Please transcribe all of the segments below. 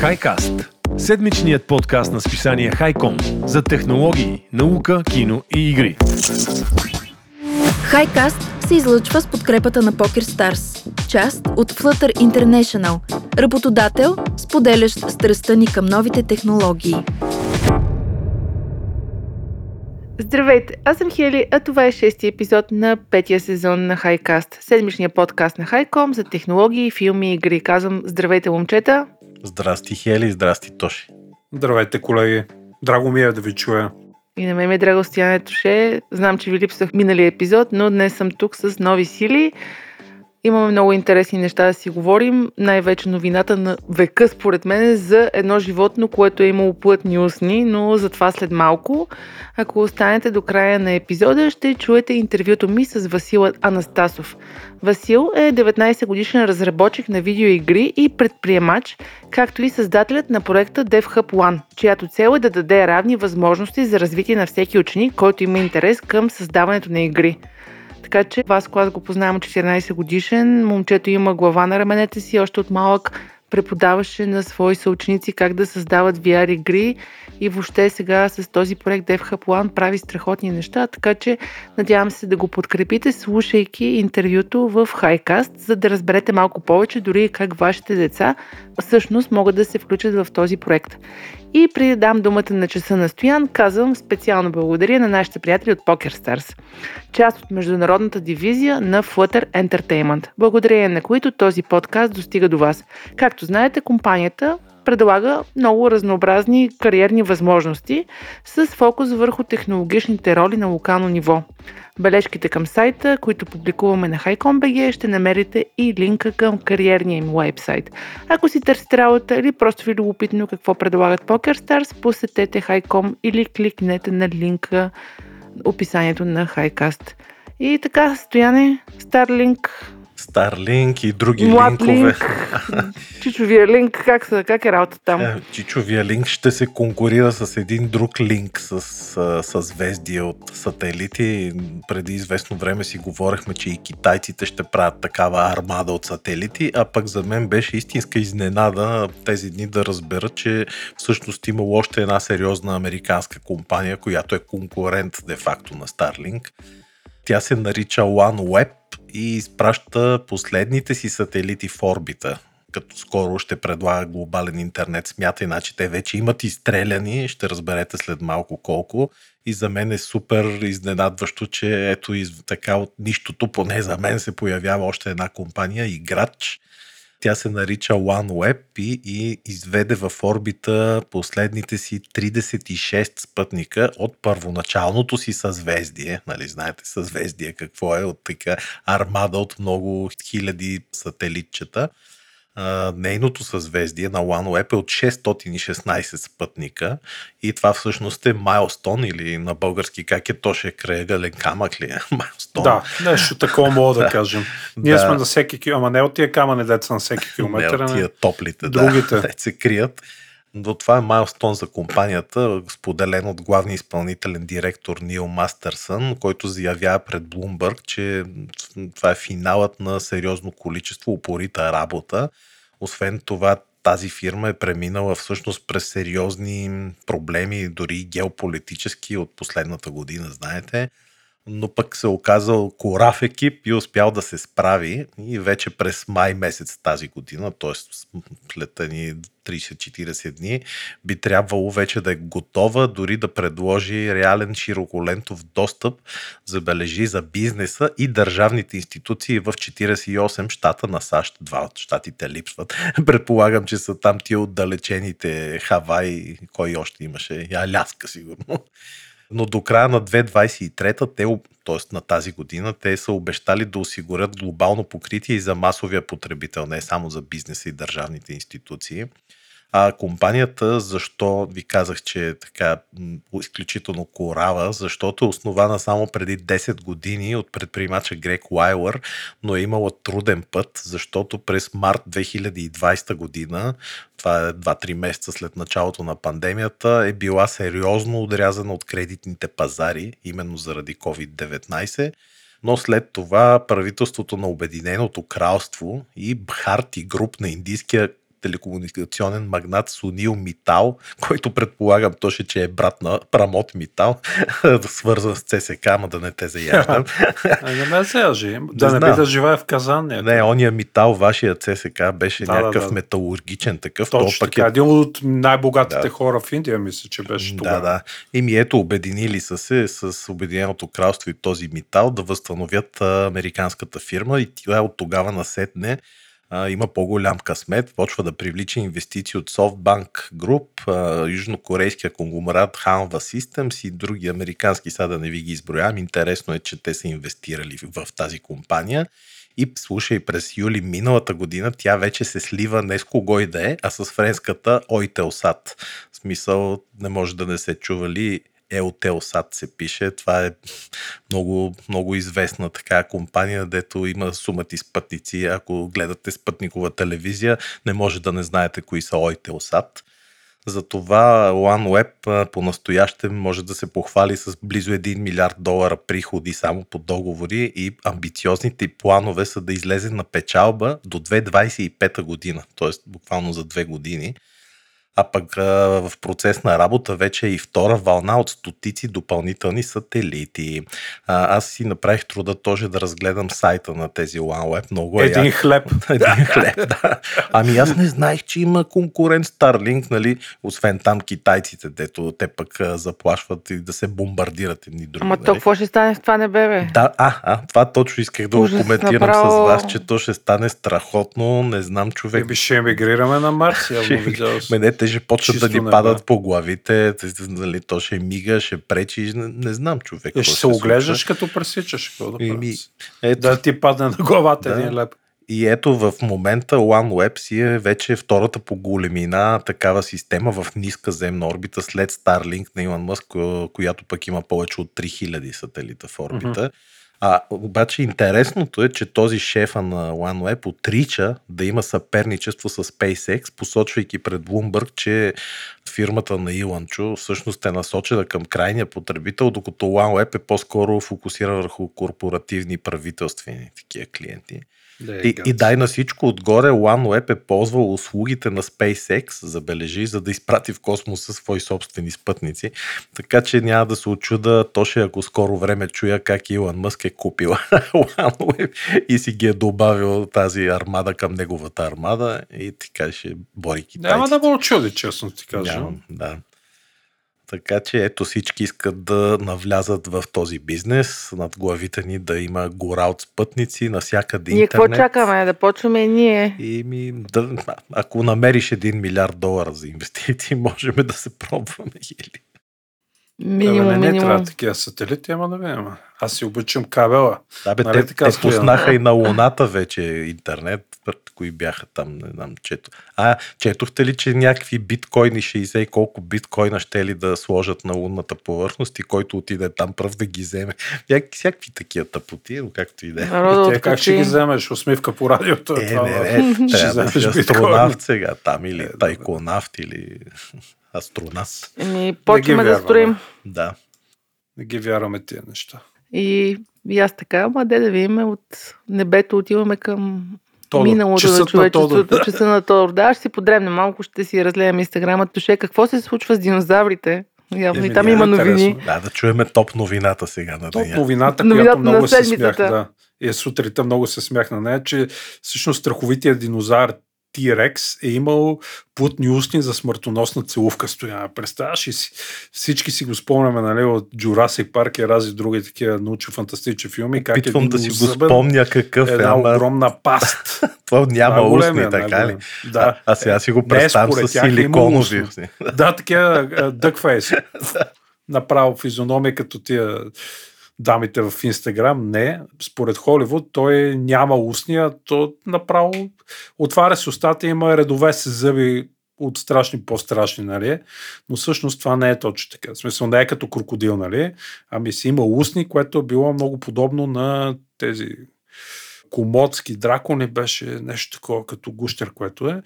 Хайкаст – седмичният подкаст на списание Хайком за технологии, наука, кино и игри. Хайкаст се излъчва с подкрепата на Poker Stars, част от Flutter International, работодател, споделящ страстта ни към новите технологии. Здравейте, аз съм Хели, а това е шести епизод на петия сезон на Хайкаст, седмичния подкаст на Хайком за технологии, филми и игри. Казвам здравейте, момчета. Здрасти, Хели, здрасти, Тоши. Здравейте, колеги. Драго ми е да ви чуя. И на мен ме е драго Стояне Тоше. Знам, че ви липсах миналия епизод, но днес съм тук с нови сили. Имаме много интересни неща да си говорим. Най-вече новината на века, според мен, е за едно животно, което е имало плътни устни, но за това след малко. Ако останете до края на епизода, ще чуете интервюто ми с Васил Анастасов. Васил е 19 годишен разработчик на видеоигри и предприемач, както и създателят на проекта DevHub One, чиято цел е да даде равни възможности за развитие на всеки ученик, който има интерес към създаването на игри. Така че Васко аз го познавам 14 годишен, момчето има глава на раменете си, още от малък преподаваше на свои съученици как да създават VR игри и въобще сега с този проект DevHub One прави страхотни неща, така че надявам се да го подкрепите, слушайки интервюто в Highcast, за да разберете малко повече дори как вашите деца всъщност могат да се включат в този проект. И преди да дам думата на часа на Стоян, казвам специално благодаря на нашите приятели от PokerStars, част от международната дивизия на Flutter Entertainment, благодарение на които този подкаст достига до вас. Както знаете, компанията предлага много разнообразни кариерни възможности с фокус върху технологичните роли на локално ниво. Бележките към сайта, които публикуваме на HiCom.bg, ще намерите и линка към кариерния им вебсайт. Ако си търсите работа или просто ви любопитно какво предлагат PokerStars, посетете HiCom или кликнете на линка описанието на HiCast. И така, Стояне, Starlink Starlink и други Млад линкове. линк, Чичовия линк, как, са, как е работа там? Е, Чичовия линк ще се конкурира с един друг линк с, с съзвездие от сателити. Преди известно време си говорихме, че и китайците ще правят такава армада от сателити, а пък за мен беше истинска изненада тези дни да разбера, че всъщност имало още една сериозна американска компания, която е конкурент де-факто на Starlink. Тя се нарича OneWeb и изпраща последните си сателити в орбита като скоро ще предлага глобален интернет, смята, иначе те вече имат изстреляни, ще разберете след малко колко. И за мен е супер изненадващо, че ето из, така от нищото, поне за мен се появява още една компания, играч. Тя се нарича OneWeb и, и изведе в орбита последните си 36 спътника от първоначалното си съзвездие. Нали, знаете съзвездие какво е от така армада от много хиляди сателитчета а, нейното съзвездие на OneWeb е от 616 спътника и това всъщност е майлстон или на български как е то ще е крайъгълен камък ли е? Майлстон. Да, нещо такова мога да кажем. Ние Да. сме на всеки километър, ама не от тия камъни, деца на всеки километър, Не от ами тия топлите, другите. да, те се крият. Но това е майлстон за компанията, споделен от главния изпълнителен директор Нил Мастърсън, който заявява пред Bloomberg, че това е финалът на сериозно количество упорита работа. Освен това, тази фирма е преминала всъщност през сериозни проблеми, дори геополитически от последната година, знаете. Но пък се оказал корав екип и успял да се справи и вече през май месец тази година, т.е. след ни 30-40 дни, би трябвало вече да е готова дори да предложи реален широколентов достъп, забележи за бизнеса и държавните институции в 48 щата на САЩ. Два от щатите липсват. Предполагам, че са там тия отдалечените Хавай, кой още имаше, Аляска сигурно. Но до края на 2023-та, те, т.е. на тази година, те са обещали да осигурят глобално покритие и за масовия потребител, не само за бизнеса и държавните институции. А компанията, защо ви казах, че е така изключително корава, защото е основана само преди 10 години от предприемача Грег Уайлър, но е имала труден път, защото през март 2020 година, това е 2-3 месеца след началото на пандемията, е била сериозно отрязана от кредитните пазари, именно заради COVID-19 но след това правителството на Обединеното кралство и Бхарти груп на индийския телекомуникационен магнат Сунил Митал, който предполагам точно, че е брат на Прамот Митал, свързан с ЦСК, ама да не те заяждам. Не ме заяжи. Да не би да живее в Казан. Не, не ония Митал, вашия ЦСК, беше Да, някакъв да, да. металургичен такъв. Точно то пък така. е Един от най-богатите Да. хора в Индия, мисля, че беше Да, тогава. да. И ми ето, обединили са се с Обединеното кралство и този Митал да възстановят американската фирма и тя от тогава насетне има по-голям късмет, почва да привлича инвестиции от SoftBank Group, южнокорейския конгломерат Hanwha Systems и други американски, сега да не ви ги изброявам. Интересно е, че те са инвестирали в тази компания. И слушай, през юли миналата година тя вече се слива не с кого и да е, а с френската Oitelsat. В смисъл, не може да не се чували Eutelsat се пише. Това е много, много известна така компания, дето има сумати спътници. Ако гледате спътникова телевизия, не може да не знаете кои са Oitelsat. Затова OneWeb по-настояще може да се похвали с близо 1 милиард долара приходи само по договори и амбициозните планове са да излезе на печалба до 2025 година, т.е. буквално за две години. А пък в процес на работа вече е и втора вълна от стотици допълнителни сателити. А, аз си направих труда тоже да разгледам сайта на тези OneWeb. Много е Един як. хлеб. Един хлеб, да. Ами аз не знаех, че има конкурент Starlink, нали? Освен там китайците, дето те пък заплашват и да се бомбардират едни други. Ама то нали? какво ще стане с това небе, бе? Да, а, а, това точно исках да го Ужас, коментирам направо. с вас, че то ще стане страхотно, не знам човек. Ще емигрираме на Марс, явно видял. Мене те ще почват да ни небе. падат по главите, нали, то ще мига, ще пречи, не, не знам човек. И какво ще се оглеждаш като пресичаш. Какво да правиш? Ето, Да ти падне на главата Да. един леп. И ето в момента OneWeb си е вече втората по големина такава система в ниска земна орбита след Starlink на Илон Мъск, ко- която пък има повече от 3000 сателита в орбита. А, обаче интересното е, че този шефа на OneWeb отрича да има съперничество с SpaceX, посочвайки пред Bloomberg, че фирмата на Иланчо всъщност е насочена към крайния потребител, докато OneWeb е по-скоро фокусиран върху корпоративни правителствени такива клиенти. И, и дай на всичко отгоре, OneWeb е ползвал услугите на SpaceX, забележи, за да изпрати в космоса свои собствени спътници. Така че няма да се очуда, то ще ако скоро време чуя как Илон Мъск е купил OneWeb и си ги е добавил тази армада към неговата армада и така ще бори китайците. Няма да го очуди, честно ти кажа. Нямам, да. Така че ето всички искат да навлязат в този бизнес, над главите ни да има гора от спътници, навсякъде Ние какво интернет. чакаме? Да почваме ние. И ми, да, ако намериш 1 милиард долара за инвестиции, можем да се пробваме. Или... Минимум, Абе, не, не минимум. трябва такива сателити, ама да видим. Аз си обичам кабела. Да, бе, Нали те, така те пуснаха и на Луната вече интернет, кои бяха там, не знам, чето. А, четохте ли, че някакви биткоини, 60 и колко биткоина ще ли да сложат на лунната повърхност и който отиде там пръв да ги вземе. Някакви, всякакви такива тъпоти, но както и да е. Те как ще ги вземеш? Усмивка по радиото. Е, това, не, не, трябва да си астронавт сега там или Е, тайконавт или астронавт. Еми, почваме да строим. Да. Не ги вярваме тия неща. И, и аз така, ама де да видим от небето отиваме към Тодор. миналото Часът на на човечеството, Тодор. часа на Тодор. Да, ще си подремне малко, ще си разлеем инстаграма. Туше, какво се случва с динозаврите? Явно и там е има новини. интересно. Да, да чуеме топ новината сега на Топ новината, която на много се смях, да. И е сутринта много се смях на нея, че всъщност страховития динозавър T-Rex е имал плътни устни за смъртоносна целувка стояна. Представяш и си, всички си го спомняме нали, от Jurassic Park и рази други такива научно-фантастични филми. Как Опитвам един да си го спомня какъв е, Една ама огромна паст. това няма устни, Най-големия, така ли? най-голем. Да. А, а сега си го представям с е силиконови. Да, такива дъкфейс. Направо физиономия като тия дамите в Инстаграм. Не, според Холивуд той няма устния, то направо отваря се устата има редове с зъби от страшни по-страшни, нали? Но всъщност това не е точно така. В смисъл не е като крокодил, нали? Ами си има устни, което е било много подобно на тези комодски дракони беше нещо такова като гущер, което е.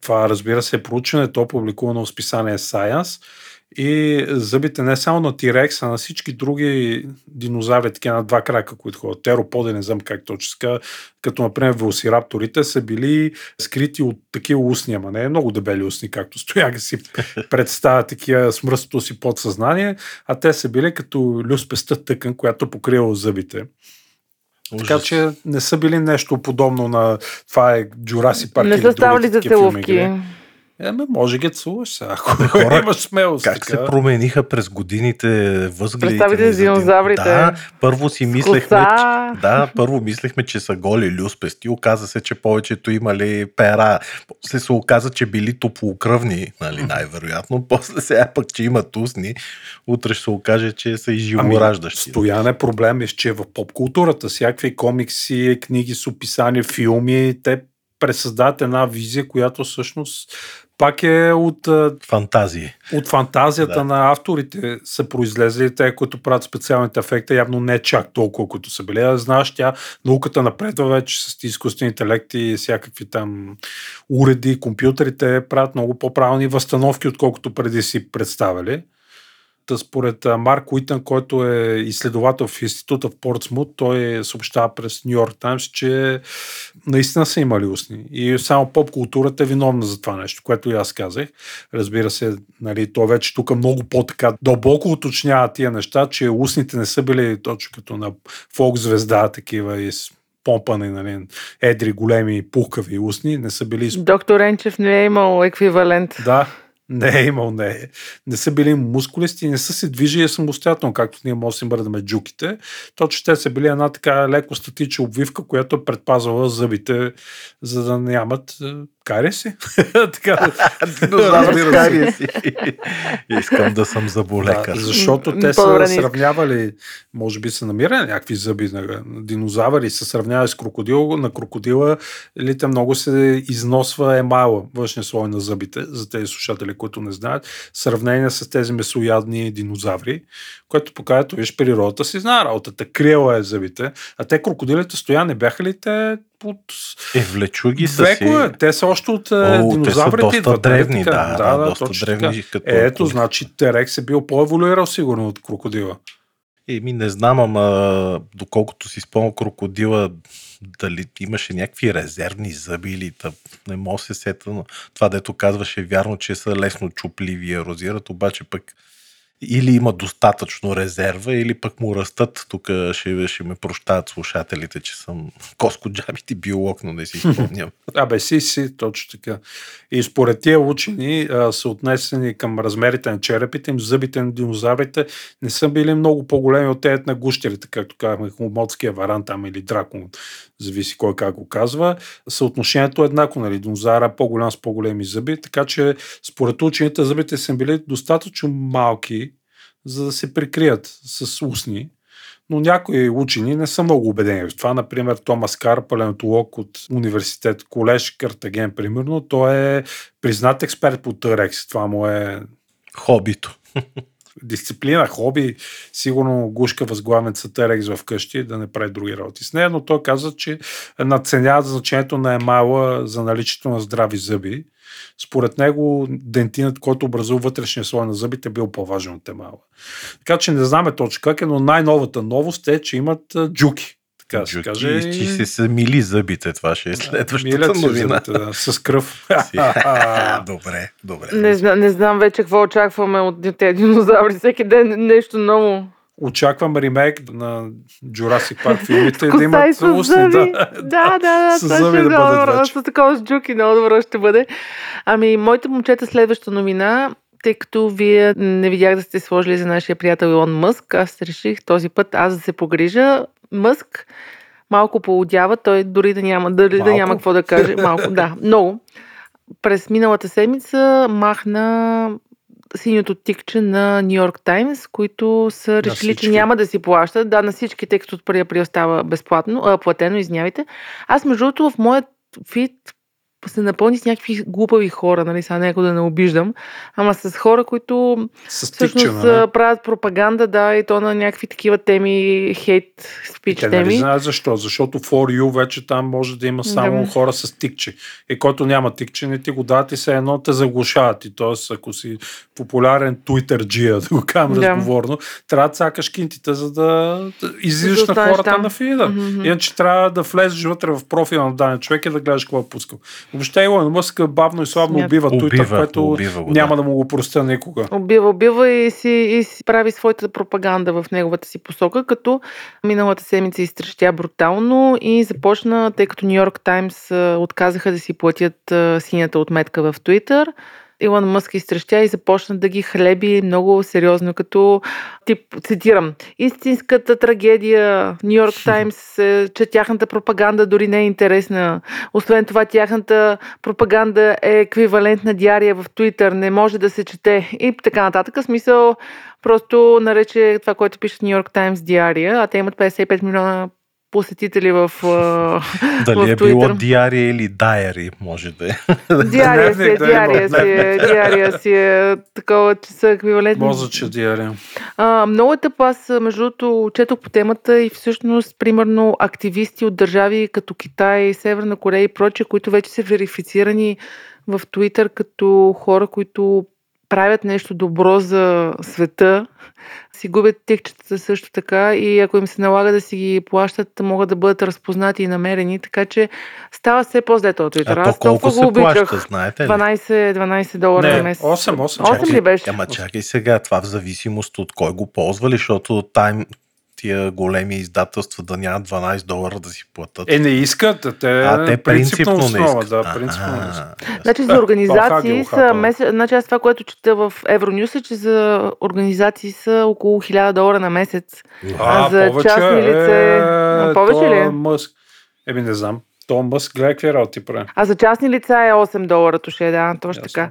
Това, разбира се, е проучване, то е публикувано в списание Science И зъбите не само на Тирекс, а на всички други динозаври, такива на два крака, които ходят. Тероподи, не знам как точно като например велосирапторите, са били скрити от такива устни, ама не е много дебели устни, както стояга си представя такива смръстото си подсъзнание, а те са били като люспеста тъкан, която покрива зъбите. Ужас. Така че не са били нещо подобно на това е Джураси Парк Не са ставали за такива филми Еме, може ги целуваш сега, ако хора, имаш смелост. Как така. се промениха през годините възгледите Представите за за дин- динозаврите. Да, първо си мислехме, че, да, първо мислехме, че са голи люспести. Оказа се, че повечето имали пера. После се оказа, че били топлокръвни, нали, най-вероятно. После сега пък, че имат устни. Утре ще се окаже, че са и живораждащи. Ами, Стояне проблем е, че в поп-културата всякакви комикси, книги с описания, филми, те пресъздават една визия, която всъщност пак е от, Фантазии. от фантазията Да. на авторите са произлезли, те, които правят специалните ефекти, явно не чак толкова, които са били. А знаеш, тя, науката напредва вече с изкуствен интелект и всякакви там уреди, компютрите правят много по-правилни възстановки, отколкото преди си представили. Според Марк Уитън, който е изследовател в института в Портсмут, той съобщава през Нью Йорк Таймс, че наистина са имали устни. И само поп-културата е виновна за това нещо, което и аз казах. Разбира се, нали, то вече тук много по-така дълбоко уточнява тия неща, че устните не са били точно като на фолк звезда, такива и помпани, нали, едри, големи, пухкави устни, не са били Доктор Енчев не е имал еквивалент. да, не е имал, не е. Не са били мускулисти не са се движили самостоятелно, както ние можем да си мърдаме джуките. Точно те са били една така леко статична обвивка, която е предпазвала зъбите, за да нямат е, кариеси. така, разбира се. Искам да съм заболекар. Да, защото те са сравнявали, може би са намирали някакви зъби на, динозавъри, са сравнявали с крокодил. На крокодила лите много се износва емайла, външния слой на зъбите, за тези слушатели, които не знаят, сравнение с тези месоядни динозаври, което показва, виж, природата си знае работата. Криела е зъбите, а те крокодилите стоя, не бяха ли те от Е, влечуги са векове? си... Те са още от О, е, те са динозаврите доста нали древни, така? да, да, доста точно древни. така. Като, Е, ето, значи Терекс е бил по-еволюирал сигурно от крокодила. Еми, не знам, ама доколкото си спомням крокодила, дали имаше някакви резервни зъби или тъп, не мога да се сета, но това дето казваше вярно, че са лесно чупливи и ерозират, обаче пък или има достатъчно резерва, или пък му растат. Тук ще, ще ме прощават слушателите, че съм Коско Джабит и биолог, но не си спомням. Абе, си, си, точно така. И според тия учени а, са отнесени към размерите на черепите им, зъбите на динозаврите не са били много по-големи от тези на гущерите, както казахме, хумотския варан там или дракон, зависи кой как го казва. Съотношението е еднакво, нали, динозавра е по-голям с по-големи зъби, така че според учените зъбите са били достатъчно малки, за да се прикрият с устни. Но някои учени не са много убедени в това. Например, Томас Кар, палеонтолог от университет Колеж Картаген, примерно, той е признат експерт по Търекс. Това му е Хобито. Дисциплина, хоби, сигурно гушка възглавница Терекс в къщи да не прави други работи с нея, но той каза, че надценяват значението на емайла за наличието на здрави зъби. Според него дентинът, който образува вътрешния слой на зъбите, е бил по-важен от емайла. Така че не знаме точно как е, но най-новата новост е, че имат джуки. Така се каже. Че се са мили зъбите, това ще е следващата Милят новина. зъбите, да, с кръв. Добре, добре. Не, зна, не знам вече какво очакваме от тези динозаври. Всеки ден нещо ново. Очаквам ремейк на Jurassic Park филмите да и имат с устни. зъби. Да. Да, да, да. С това зъби ще да бъдат добро. вече. С такова с джуки много добро ще бъде. Ами, моите момчета следваща новина, тъй като вие не видях да сте сложили за нашия приятел Илон Мъск, аз реших този път аз да се погрижа. Мъск малко поудява, той дори да няма, дори да няма какво да каже. Малко, да, много. През миналата седмица махна синьото тикче на Нью Йорк Таймс, които са решили, че няма да си плащат. Да, на всички, тъй като от 1 април става безплатно, а, платено, извинявайте. Аз, между другото, в моят фит се напълни с някакви глупави хора, нали, сега някой да не обиждам, ама с хора, които С всъщност нали? а, правят пропаганда, да, и то на някакви такива теми, хейт спич Те нали теми. знаят защо? Защото For You вече там може да има само Да. хора с тикче. И който няма тикче, не ти го дадат и все едно те заглушават. И т.е. ако си популярен твитърджия, да го кажем Да. разговорно, трябва да цакаш кинтите, за да излизаш да на хората там. на фида. Мгм. Иначе трябва да влезеш вътре в профила на даден човек и да гледаш какво е пускал. Въобще Илон Мъск бавно и слабно Смят- убива Twitter, Убива, което убива го, няма да. да му го простя никога. Убива, убива и си, и си прави своята пропаганда в неговата си посока, като миналата седмица изтрещя брутално и започна, тъй като Нью Йорк Таймс отказаха да си платят синята отметка в Твитър. Илон Мъск изтрещя и започна да ги хлеби много сериозно, като тип, цитирам, истинската трагедия Нью Йорк Таймс е, че тяхната пропаганда дори не е интересна. Освен това, тяхната пропаганда е еквивалент на диария в Твитър, не може да се чете и така нататък. Смисъл, просто нарече това, което пише Нью Йорк Таймс диария, а те имат 55 милиона посетители в, Дали в е било диария или дайари, може да е. Диария си е, диария си е, диария си е такова, че са еквивалентни. Мозъче диария. А, много е тъп. Аз, между другото, четох по темата и всъщност, примерно, активисти от държави като Китай, Северна Корея и прочее, които вече са верифицирани в Твитър като хора, които правят нещо добро за света, си губят тикчетата също така и ако им се налага да си ги плащат, могат да бъдат разпознати и намерени, така че става все по-зле този Твитър. Аз колко толкова се го обичах. плаща, знаете ли? 12, 12 долара Не, на месец. 8, 8. 8 ли беше? Ама чакай сега, това в зависимост от кой го ползва, ли, защото тайм тия големи издателства да нямат 12 долара да си платят. Е, не искат. Те, а те принципно не основа, искат. Да, принципно не искат. А, Значи за това организации са месец... Значи аз това, което чета в Евронюс е, че за организации са около 1000 долара на месец. А за частни лице- А, повече то ли е? Мъск. Еми не знам. То Мъск, гледай какви работи прави. А за частни лица е 8 долара, туше, да, точно Ясно, така.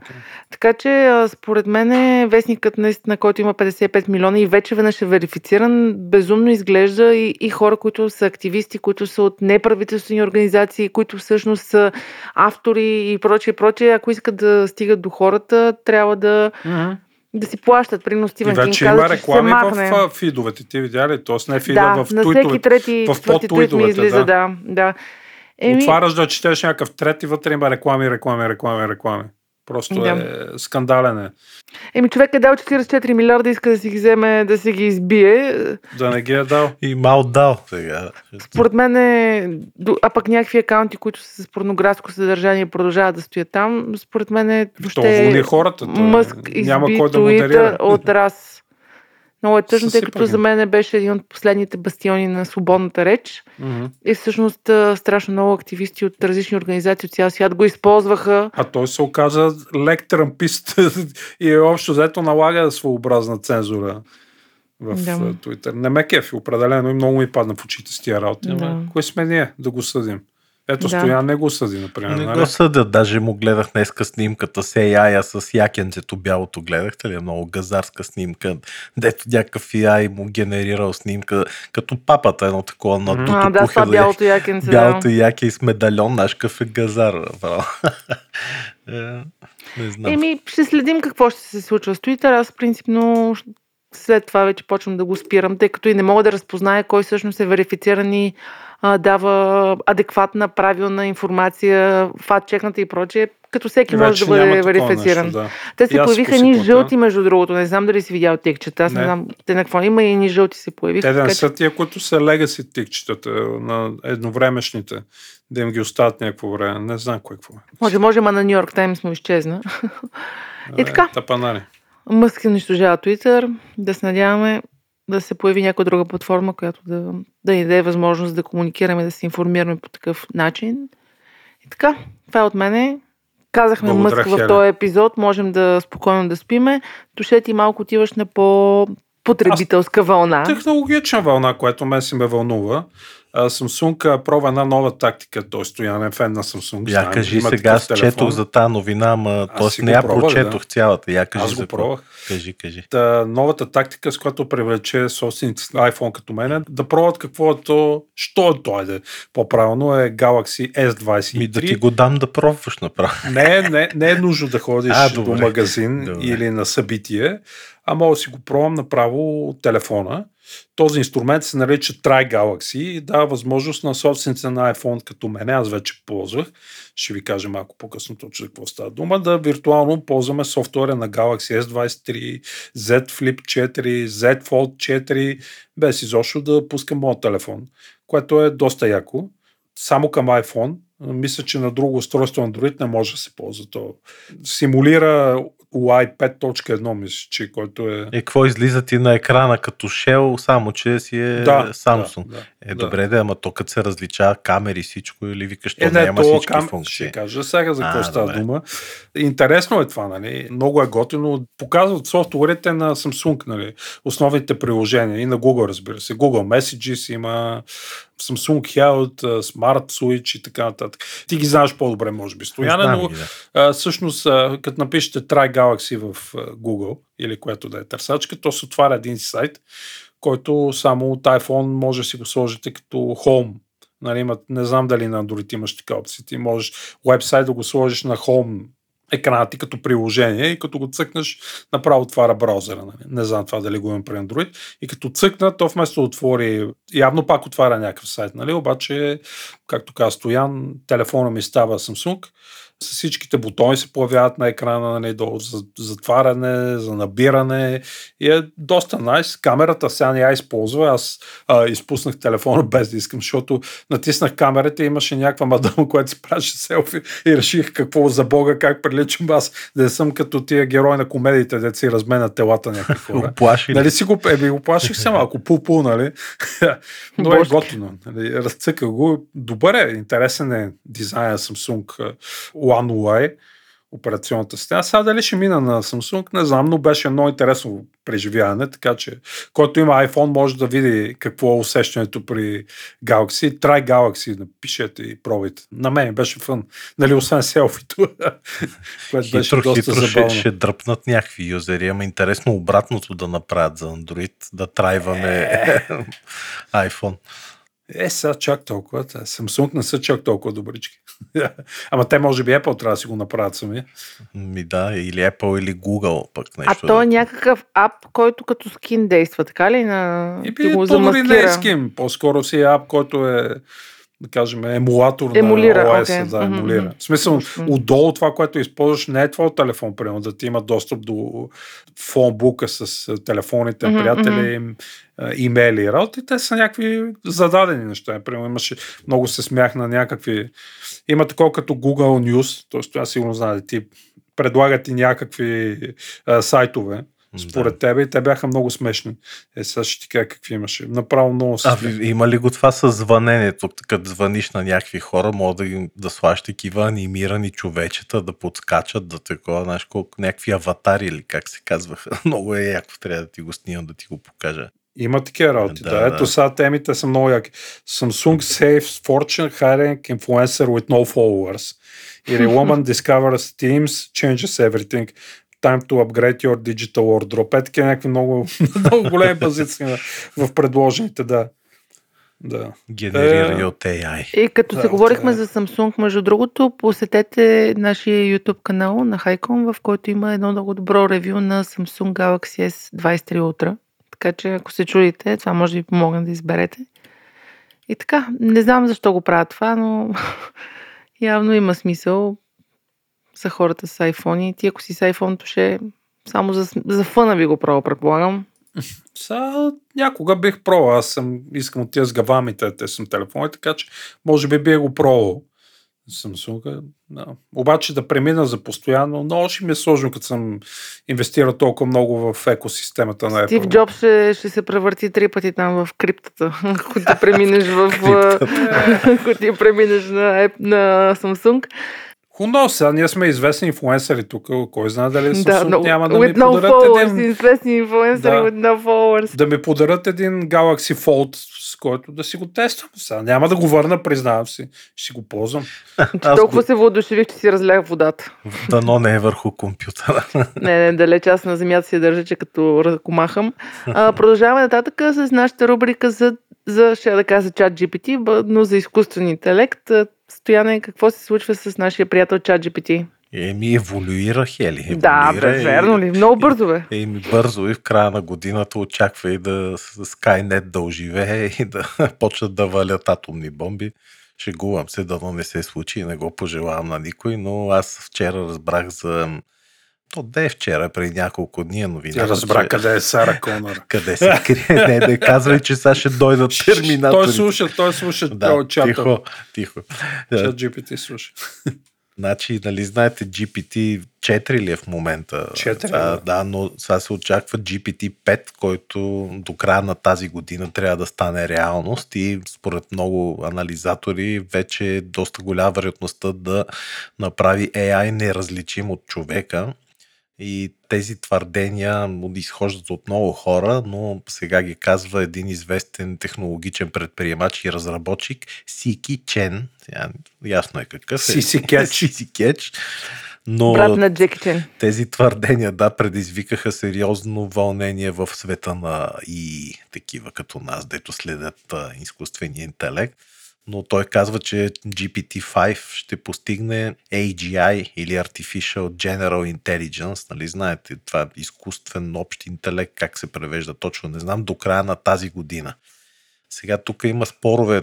Така че според мен е вестникът наистина, който има 55 милиона и вече веднъж е верифициран, безумно изглежда и, и хора, които са активисти, които са от неправителствени организации, които всъщност са автори и прочее, прочее. Ако искат да стигат до хората, трябва да, Мгм. да си плащат. Примерно Стивен Кинг каза, има че ще се махне. в фидовете. Ти видя ли? Тоест не фида, да, в на всеки трети, в подтуитовете, да. да. да. Еми, Отваряш да четеш някакъв трет и вътре има реклами, реклами, реклами, реклами. Просто Да. е скандален е. еми, човек е дал 44 милиарда, иска да си ги вземе, да си ги избие. Да не ги е дал. И мал дал сега. Според мен е, а пък някакви акаунти, които са с порнографско съдържание продължават да стоят там, според мен е То въобще хората. То Мъск няма изби кой да от раз. Много е тъжно, тъй като за мен беше един от последните бастиони на свободната реч. Мгм. И всъщност страшно много активисти от различни организации от цял свят го използваха. А той се оказа лек трампист и е общо взето налага своеобразна цензура в Да. Twitter. Не ме кефи, определено и много ми падна в очите с тия работи. Да. Кой сме ние да го съдим? Ето Да. Стоян не го съди, например. Не нали? го съдят, даже му гледах днеска снимката с AI с якенцето бялото. Гледахте ли? Е Много газарска снимка, дето някакъв AI му генерирал снимка, като папата, едно такова надуто А, да, това бялото якенце. бялото Да. яке и с медальон, наш какъв е газар. Браво. Е, не знам. Еми, ще следим какво ще се случва с Twitter. Аз принципно след това вече почвам да го спирам, тъй като и не мога да разпозная кой всъщност е верифициран и а, дава адекватна, правилна информация, факт-чекната и прочее, като всеки И може вече да бъде верифициран. нещо, да. Те се появиха ни жълти, между другото. Не знам дали си видял текчета. Аз не, Не. знам те на какво. Има и ни жълти се появиха. Те да не са тия, които са легаси тикчетата на едновремешните, да им ги остават някакво време. Не знам кое какво е. Може, може, ма на Нью Йорк Таймс му изчезна. И Е, така. Тапанари. Мъск унищожава Twitter. Да се надяваме да се появи някоя друга платформа, която да, да ни даде възможност да комуникираме, да се информираме по такъв начин. И така, това е от мене. Казахме Благодаря, Мъск в този епизод, можем да спокойно да спиме. Душети малко отиваш на по потребителска вълна. Технологична вълна, която мен си ме вълнува. Samsung пробва една нова тактика. Той стоян е фен на Samsung. Я знаем, кажи има сега, аз четох за тази новина, ама т.е. не я пробвах, прочетох да. цялата. Я кажи Аз го пробвах. Кажи, кажи. Та, новата тактика, с която привлече собствениците на iPhone като мен, е да пробват какво е то, що е то, е, по-правилно е Galaxy S23. Ми да ти го дам да пробваш направо. Не, не, не е нужно да ходиш А, до добре. магазин Добре. или на събитие, а мога да си го пробвам направо от телефона. Този инструмент се нарича Try Galaxy и дава възможност на собствениците на iPhone като мене, аз вече ползвах, ще ви кажа малко по-късно точно какво става дума, да виртуално ползваме софтуера на Galaxy S23, Z Flip 4, Z Fold 4, без изобщо да пускам моят телефон, което е доста яко. Само към iPhone. Мисля, че на друго устройство Android не може да се ползва. То симулира UI 5.1, мисля, че който е... Е, какво излиза ти на екрана като Shell, само че си е да, Samsung. Да, да, Е, да. добре, да, ама то като се различава камери всичко, или викаш, то Е, не, няма то всички кам... функции. Ще кажа сега за какво става добре. дума. Интересно е това, нали? Много е готино. Показват софтуерите на Samsung, нали? Основните приложения и на Google, разбира се. Google Messages има Samsung Health, Smart Switch и така нататък. Ти ги знаеш по-добре, може би, Стояне, Знам но да. а, всъщност, а, като напишете Try Galaxy в Google или което да е търсачка, то се отваря един сайт, който само от iPhone може да си го сложите като Home. Нали, имат, не знам дали на Android имаш така опция. Ти можеш вебсайт да го сложиш на Home екрана ти като приложение и като го цъкнеш, направо отваря браузъра. Нали? Не знам това дали го имам при Android. И като цъкна, то вместо отвори, явно пак отваря някакъв сайт, нали? обаче, както каза Стоян, телефона ми става Samsung, с всичките бутони се появяват на екрана, нали, долу за затваряне, за набиране и е доста найс. Камерата сега не я използва, аз а, изпуснах телефона без да искам, защото натиснах камерата и имаше някаква мадама, която си правеше селфи и реших какво за Бога, как приличам аз, да не съм като тия герои на комедиите, де си разменят телата някакви хора. Оплаши ли? Нали си го, еби, го плаших се малко, пу-пу, нали? Но е готино. Нали? Разцъка го. Добър е, интересен е дизайна Samsung One операционната система. Сега дали ще мина на Samsung, не знам, но беше много интересно преживяване, така че който има iPhone може да види какво е усещането при Galaxy. Try Galaxy, напишете и пробайте. На мен беше фън. Нали, освен селфито, което беше Хитро, доста хитро ще, забавно. ще дръпнат някакви юзери, ама интересно обратното да направят за Android, да трайваме iPhone. Е, сега чак толкова. Samsung не са чак толкова добрички. Ама те може би Apple трябва да си го направят сами. Ми да, или Apple, или Google, пък А нещо. то е някакъв ап, който като скин действа, така ли? На... И би, не е. По-скоро си е ап, който е да кажем, емулатор Емулира, на OS, окей. да, емулира. мгм. В смисъл, Точно. отдолу това, което използваш, не е твой телефон, примерно, да ти има достъп до фонбука с телефоните, Мгм, приятели, имейли и работи. Те са някакви зададени неща. Примерно, имаше, много се смях на някакви... Има такова като Google News, т.е. аз сигурно знае, ти предлагат ти някакви а, сайтове, според Да. тебе и те бяха много смешни. Е, сега ще ти кажа какви имаше. Направо много се А, има ли го това с звъненето? Като звъниш на някакви хора, мога да, ги- да слагаш такива анимирани човечета, да подскачат, да такова, знаеш колко, някакви аватари или как се казваха. Много е яко, трябва да ти го снимам, да ти го покажа. Има такива работи. Да, Да, да. Ето сега темите са много яки. Samsung saves fortune hiring influencer with no followers. Или woman discovers Teams, changes everything. Time to upgrade your digital wardrobe. Е такива някакви много, много големи позиции в предложените, да. Да. Генерирани Е, от AI. И като Да, се говорихме за Samsung, между другото, посетете нашия YouTube канал на Хайком, в който има едно много добро ревю на Samsung Galaxy S23 Ultra. Така че ако се чудите, това може да ви помогне да изберете. И така, не знам защо го правят това, но явно има смисъл за хората с iPhone. И ти ако си с iPhone, ще само за, за фъна ви го правя, предполагам. Са, някога бих пробвал. Аз съм, искам от тия с гавамите, те съм телефони, така че може би бих го пробвал. Samsung. Да. Обаче да премина за постоянно, много ще ми е сложно, като съм инвестирал толкова много в екосистемата на Apple. Стив Джобс ще, ще се превърти три пъти там в криптата, ако ти преминеш в... ако ти преминеш на, на Samsung. Хуно, сега ние сме известни инфлуенсъри тук. Кой знае дали Да, но, няма да ми no подарят followers, един, известни инфлуенсъри Да. with no followers. да ми подарят един Galaxy Fold, с който да си го тествам. Сега няма да го върна, признавам си. Ще си го ползвам. Аз толкова го- се въодушевих, че си разлях водата. Дано не е върху компютъра. Не, не, далеч аз на земята си държа, че като ръкомахам. А, продължаваме нататък с нашата рубрика за, за ще да кажа чат GPT, но за изкуствен интелект. Стояне, какво се случва с нашия приятел чат GPT? Еми, еволюира, Хели. Да, еволюира бе, и- верно ли? Много бързо, бе. Еми, бързо и в края на годината очаква и да Skynet да оживее и да почнат да валят атомни бомби. Шегувам се, дано не се случи и не го пожелавам на никой, но аз вчера разбрах за... То де е вчера, преди няколко дни е новина. Тя разбра къде е Сара Конър. къде се крие. Не, не казвай, че сега ще дойдат терминаторите. Той слуша, той слуша Да, чата. тихо, тихо. Чат GPT слуша. Значи, нали знаете, GPT-4 ли е в момента? 4, Това, да. да, но сега се очаква GPT-5, който до края на тази година трябва да стане реалност и според много анализатори вече е доста голяма вероятността да направи AI неразличим от човека. И тези твърдения изхождат от много хора, но сега ги казва един известен технологичен предприемач и разработчик Сики Чен. Сега, ясно е какъв е. Сиси Кетч. Сиси Кетч. Но Брат на Джеки Чен. тези твърдения, да, предизвикаха сериозно вълнение в света на и такива като нас, дето следят а, изкуствения интелект. Но той казва, че GPT-5 ще постигне AGI или Artificial General Intelligence, нали знаете, това е изкуствен общ интелект, как се превежда точно, не знам, до края на тази година. Сега тук има спорове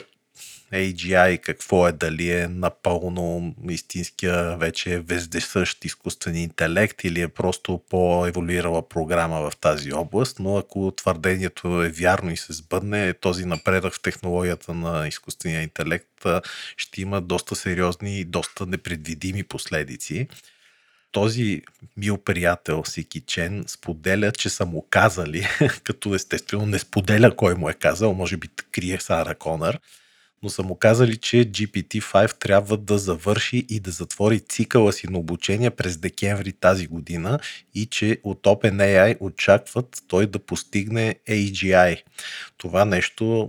AGI какво е, дали е напълно истинския вече вездесъщ изкуствен интелект или е просто по-еволюирала програма в тази област, но ако твърдението е вярно и се сбъдне, този напредък в технологията на изкуствения интелект ще има доста сериозни и доста непредвидими последици. Този мил приятел Сики Чен споделя, че са му казали, като естествено не споделя кой му е казал, може би крие Сара Конър, но са му казали, че GPT-5 трябва да завърши и да затвори цикъла си на обучение през декември тази година и че от OpenAI очакват той да постигне AGI. Това нещо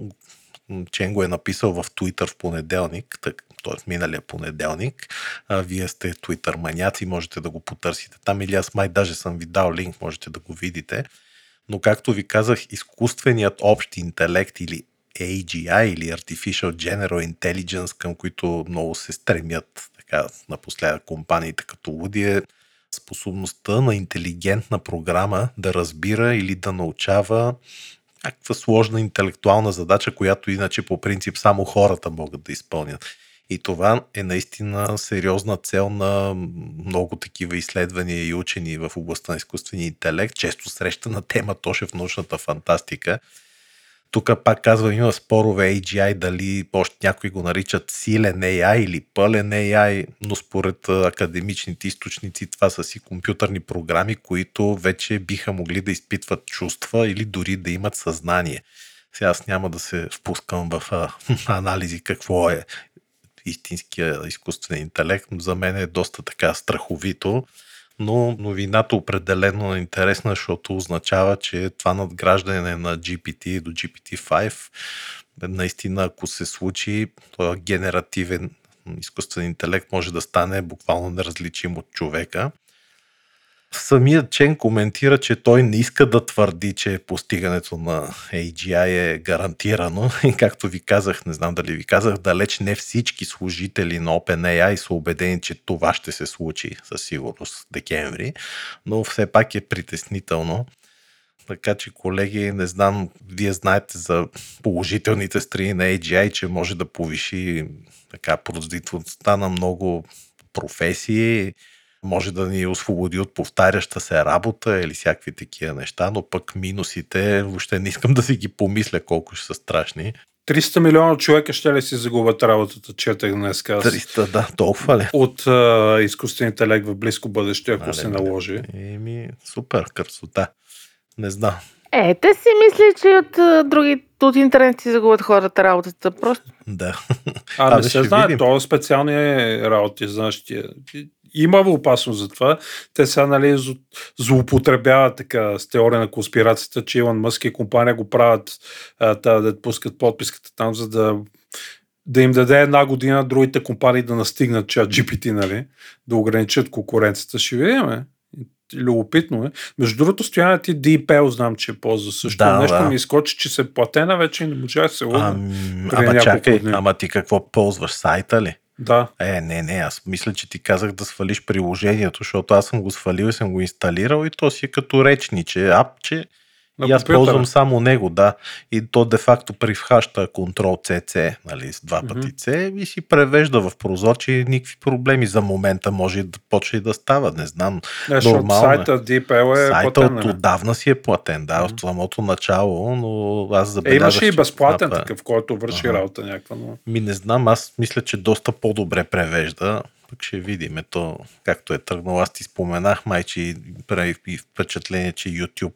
Чен го е написал в Twitter в понеделник, т.е. миналия понеделник. А, вие сте Twitter маняци, можете да го потърсите там или аз май даже съм ви дал линк, можете да го видите. Но както ви казах, изкуственият общ интелект или AGI или Artificial General Intelligence, към които много се стремят така, напоследък компаниите като луди, е способността на интелигентна програма да разбира или да научава някаква сложна интелектуална задача, която иначе по принцип само хората могат да изпълнят. И това е наистина сериозна цел на много такива изследвания и учени в областта на изкуствения интелект, често срещана тема точно в научната фантастика. Тук пак казвам, има спорове AGI, дали още някои го наричат силен AI или пълен AI, но според академичните източници това са си компютърни програми, които вече биха могли да изпитват чувства или дори да имат съзнание. Сега аз няма да се впускам в а, анализи какво е истинския изкуствен интелект. За мен е доста така страховито, но новината определено е интересна, защото означава, че това надграждане на GPT до GPT-5 наистина, ако се случи, този генеративен изкуствен интелект може да стане буквално неразличим от човека. Самият Чен коментира, че той не иска да твърди, че постигането на AGI е гарантирано. И както ви казах, не знам дали ви казах, далеч не всички служители на OpenAI са убедени, че това ще се случи със сигурност декември, но все пак е притеснително. Така че, колеги, не знам, вие знаете за положителните страни на AGI, че може да повиши така производителността на много професии, може да ни освободи от повтаряща се работа или всякакви такива неща, но пък минусите, въобще не искам да си ги помисля колко ще са страшни. 300 милиона човека ще ли си загубят работата, четах днес. Аз. 300, да, толкова ли? От а, изкуствен интелект в близко бъдеще, ако Мале, се наложи. Еми, супер, красота. Не знам. Е, те си мисли, че от а, други от интернет си загубят хората работата. Просто Да. А, Абе, не се знае, то е специални работи, знаеш, тия. Има опасност за това. Те сега, нали, зло- злоупотребяват така с теория на конспирацията, че Илон Мъск и компания го правят а, та, да пускат подписката там, за да да им даде една година другите компании да настигнат чат GPT, нали, да ограничат конкуренцията. Ще видим, е. Любопитно е. Между другото, стояне ти DeepL знам, че ползва също. Да, Нещо да. ми изкочи, че се платена вече и не можа да се. Ам, преди ама чакай, дни. ама ти какво ползваш? Сайта ли? Да. Е, не, не, аз мисля, че ти казах да свалиш приложението, защото аз съм го свалил и съм го инсталирал и то си е като речниче, апче. На и аз компютъра. ползвам само него, да. И то де-факто превхаща Ctrl CC, нали, с два пъти C и си превежда в прозорче никакви проблеми за момента може да почне да става, не знам. Не, Нормално е. сайта DeepL е Сайта платен. от нали? отдавна си е платен, да, Мгм. от самото начало, но аз Е, забелязах, имаше и че безплатен това- такъв, който върши Ага. работа някаква. Но... Ми не знам, аз мисля, че доста по-добре превежда. Пък ще видим то, както е тръгнало. Аз ти споменах, майче, и прави впечатление, че YouTube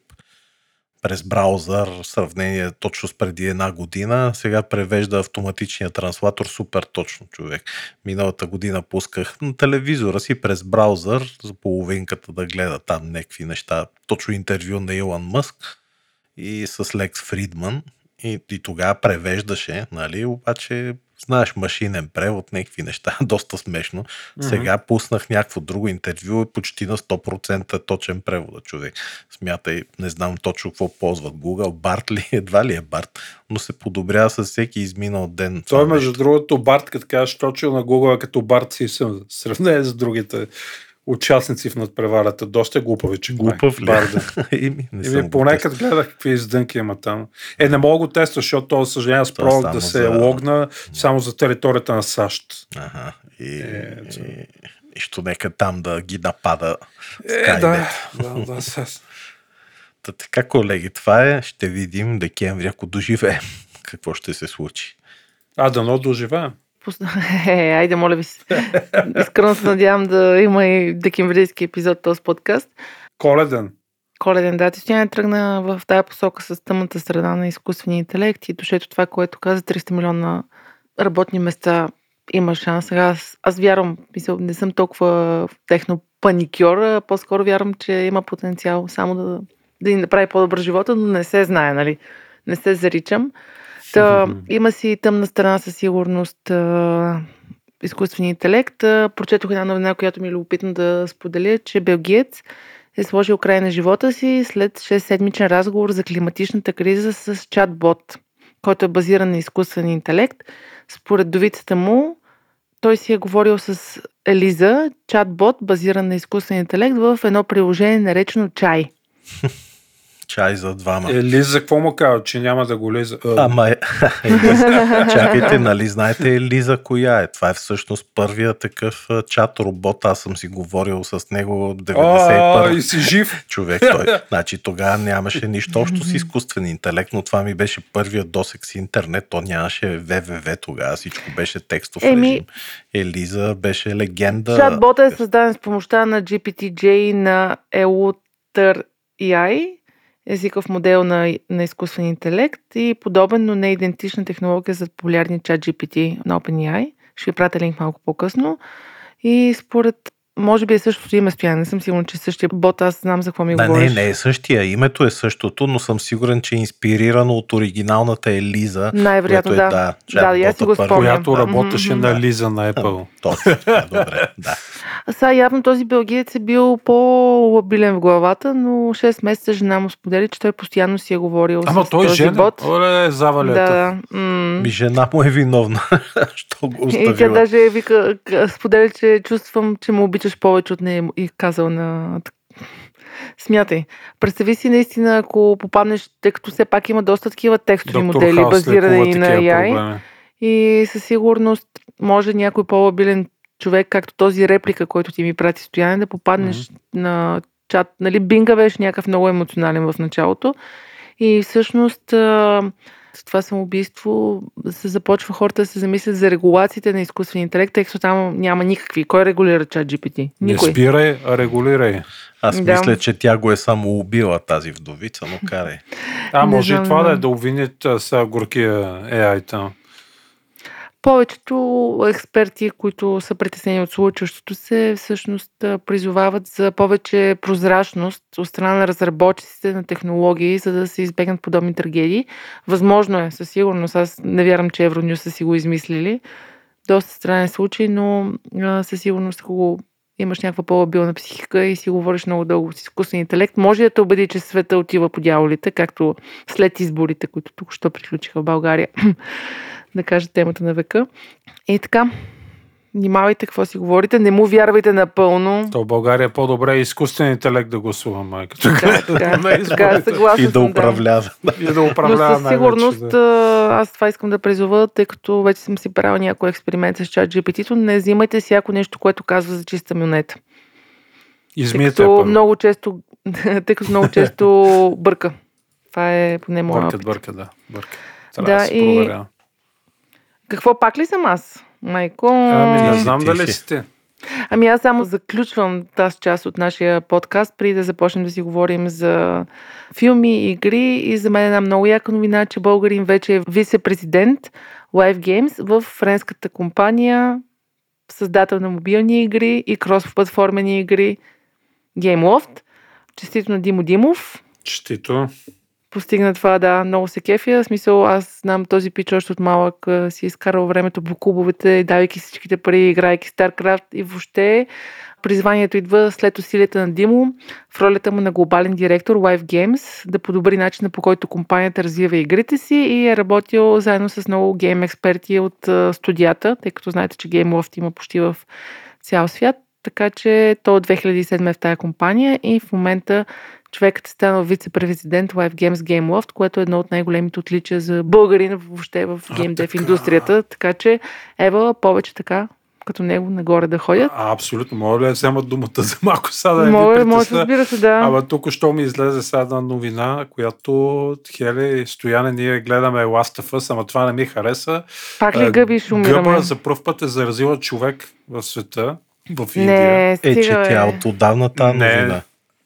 през браузър, сравнение точно с преди една година, сега превежда автоматичния транслатор супер точно, човек. Миналата година пусках на телевизора си през браузър за половинката да гледа там някакви неща. Точно интервю на Илон Мъск и с Лекс Фридман. И, и тогава превеждаше, нали, обаче знаеш, машинен превод, някакви неща, доста смешно. Сега пуснах някакво друго интервю и почти на 100% е точен превод, човек. Смятай, не знам точно какво ползват Google, Барт ли, едва ли е Барт, но се подобрява с всеки изминал ден. Той, между другото, Барт, като кажеш, точил на Google е като Барт Симпсън. Сравнение с другите участници в надпреварата. Доста глупави, че Глупав ли? Барда. Ими, не Еми, го понекад гледах какви издънки има там. Е, не мога го тества, защото то, за съжаление, аз е пробвах да се за- логна само за територията на САЩ. Ага. И, Е, и, и, нека там да ги напада Е, да, да, да. Та така, колеги, това е. Ще видим декември, ако доживеем, какво ще се случи. А, дано доживеем. Е, айде, моля ви се. Искрено се надявам да има и декемврийски епизод този подкаст. Коледен. Коледен дати. Стояне тръгна в тая посока с тъмната среда на изкуствения интелект и дошето това, което каза 300 милиона работни места има шанс. Сега аз, аз вярвам, мисъл, не съм толкова техно паникьор, а по-скоро вярвам, че има потенциал само да, да ни направи по-добър живота, но не се знае, нали? Не се заричам. Та, има си тъмна страна със сигурност а, изкуствения интелект. А, прочетох една новина, която ми е любопитно да споделя, че белгиец е сложил край на живота си след 6-седмичен разговор за климатичната криза с чат-бот, който е базиран на изкуствен интелект. Според довицата му, той си е говорил с Елиза, чат-бот, базиран на изкуствен интелект, в едно приложение наречено Чай. Чай за двама. Е, Лиза, какво му казва, че няма да го лиза? А, Ама е... Елиза, Чакайте, нали знаете Елиза коя е? Това е всъщност първия такъв чат робот. Аз съм си говорил с него а, 91 и си жив. човек. Той. Значи тогава нямаше нищо общо с изкуствен интелект, но това ми беше първия досек с интернет. То нямаше ВВВ тогава, всичко беше текстов Еми- режим. Елиза беше легенда. Чат-бота е създаден с помощта на GPT-J на Eleuter AI, езиков модел на, на изкуствен интелект и подобен, но не идентична технология за популярния чат GPT на OpenAI. Ще ви пратя линк малко по-късно. И според, може би е същото име стояние, не съм сигурна, че е същия бот, аз знам за какво ми Да, не, говориш. не е същия. Името е същото, но съм сигурен, че е инспирирано от оригиналната Елиза. Най-вероятно, което е, да. да, Да, аз си го спомням. Която работеше мгм. на Лиза на Apple. Точно така, добре. Да. А сега явно този белгиец е бил по-лабилен в главата, но 6 месеца жена му сподели, че той постоянно си е говорил Ама с той този женен. бот. Оле, завалята. Да, м. Ми жена му е виновна, що го И тя оставила. даже вика, споделя, че чувствам, че му обичаш повече от нея и казал на... Смятай. Представи си наистина, ако попаднеш, тъй като все пак има доста такива текстови Доктор модели, Хаус базирани на AI. проблеми. И със сигурност може някой по-лабилен човек, както този реплика, който ти ми прати стояне, да попаднеш mm-hmm. на чат. Нали, Бинга беше някакъв много емоционален в началото. И всъщност това самоубийство се започва хората да се замислят за регулациите на изкуствения интелект, тъй като там няма никакви. Кой регулира чат GPT? Не Никой. спирай, а регулирай. Аз Да. мисля, че тя го е само убила тази вдовица, но карай. А, Не може и това да е да. обвинят а, сега горкия AI там. Повечето експерти, които са притеснени от случващото се, всъщност призовават за повече прозрачност от страна на разработчиците на технологии, за да се избегнат подобни трагедии. Възможно е, със сигурност. Аз не вярвам, че Евронюс са си го измислили. Доста странен случай, но със сигурност, ако имаш някаква по-лабилна психика и си говориш много дълго с изкуствен интелект, може да те убеди, че света отива по дяволите, както след изборите, които тук що приключиха в България, да кажа темата на века. И така, внимавайте какво си говорите, не му вярвайте напълно. То в България е по-добре изкуствен интелект да гласува, майка. Да, така, така, съгласна И да управлява. И да Но управлява със най-вече, сигурност да. аз това искам да призова, тъй като вече съм си правил някой експеримент с чат GPT-то, не взимайте всяко нещо, което казва за чиста монета. Тъй Измиете като много често, тъй като много често бърка. Това е поне моя Бъркат, опит. бъркат, да. Бъркат. Трябва Да, да, се и- проверява. Какво пак ли съм аз? Майко. Ами не знам дали си те. Ами аз само заключвам тази част от нашия подкаст, преди да започнем да си говорим за филми, игри и за мен една много яка новина, че българин вече е вице-президент Live Games в френската компания, създател на мобилни игри и крос-платформени игри GameLoft. Честито на Димо Димов. Честито. Постигна това, да, много се кефя. В смисъл, аз знам този пич още от малък си е изкарал времето по клубовете, давайки всичките пари, играйки StarCraft и въобще призванието идва след усилията на Димо в ролята му на глобален директор Live Games да подобри начина по който компанията развива игрите си и е работил заедно с много гейм експерти от студията, тъй като знаете, че GameLoft има почти в цял свят. Така че той от 2007 е в тая компания и в момента човекът е станал вице-президент Live Games GameLoft, което е едно от най-големите отличия за българин въобще в геймдев индустрията. Така че Ева повече така като него нагоре да ходят. А, абсолютно. Мога ли да вземат думата за малко сега да не Може, ви може, притесня? разбира се, да. Ама тук що ми излезе сега една новина, която Хели, Стояне, ние гледаме Last of Us, ама това не ми хареса. Пак ли А, гъби шумираме? Гъба за първ път е заразила човек в света, в Индия. Не, Е, че тя бе. от отдавна тази Не.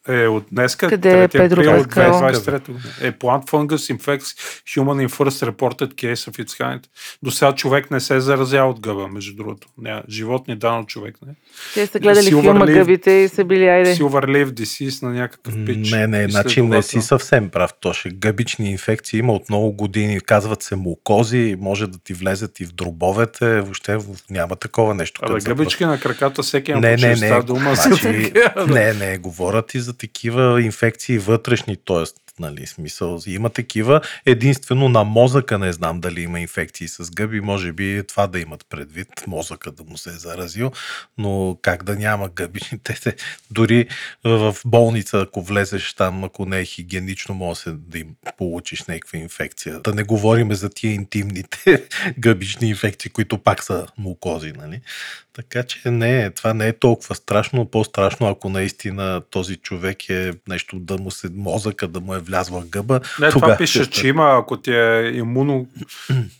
Е, от днеска, Къде е 3 Педро април Паскал? 2023 година. Е, plant fungus infects human in first reported case of its kind. До сега човек не се е заразял от гъба, между другото. Не, животни дано човек. Не. Те са гледали Silver филма Leaf. Гъбите и са били, айде. Silver Leaf disease на някакъв пич. Не, не, значи не си съвсем прав, Тоше. Гъбични инфекции има от много години. Казват се мукози, може да ти влезат и в дробовете. Въобще няма такова нещо. Абе, гъбички на краката всеки има Не, не, не. дума Значи, не, не, говорят и за такива инфекции вътрешни, т.е. Нали, смисъл, има такива. Единствено на мозъка не знам дали има инфекции с гъби. Може би това да имат предвид, мозъка да му се е заразил, но как да няма гъбични? Те, те, дори в болница, ако влезеш там, ако не е хигиенично, може да им получиш някаква инфекция. Да не говорим за тия интимните гъбични инфекции, които пак са мукози, нали? Така че не, това не е толкова страшно, по-страшно, ако наистина този човек е нещо да му се, мозъка да му е влязла в гъба. Не, това пише, ще че има, ако ти е имуно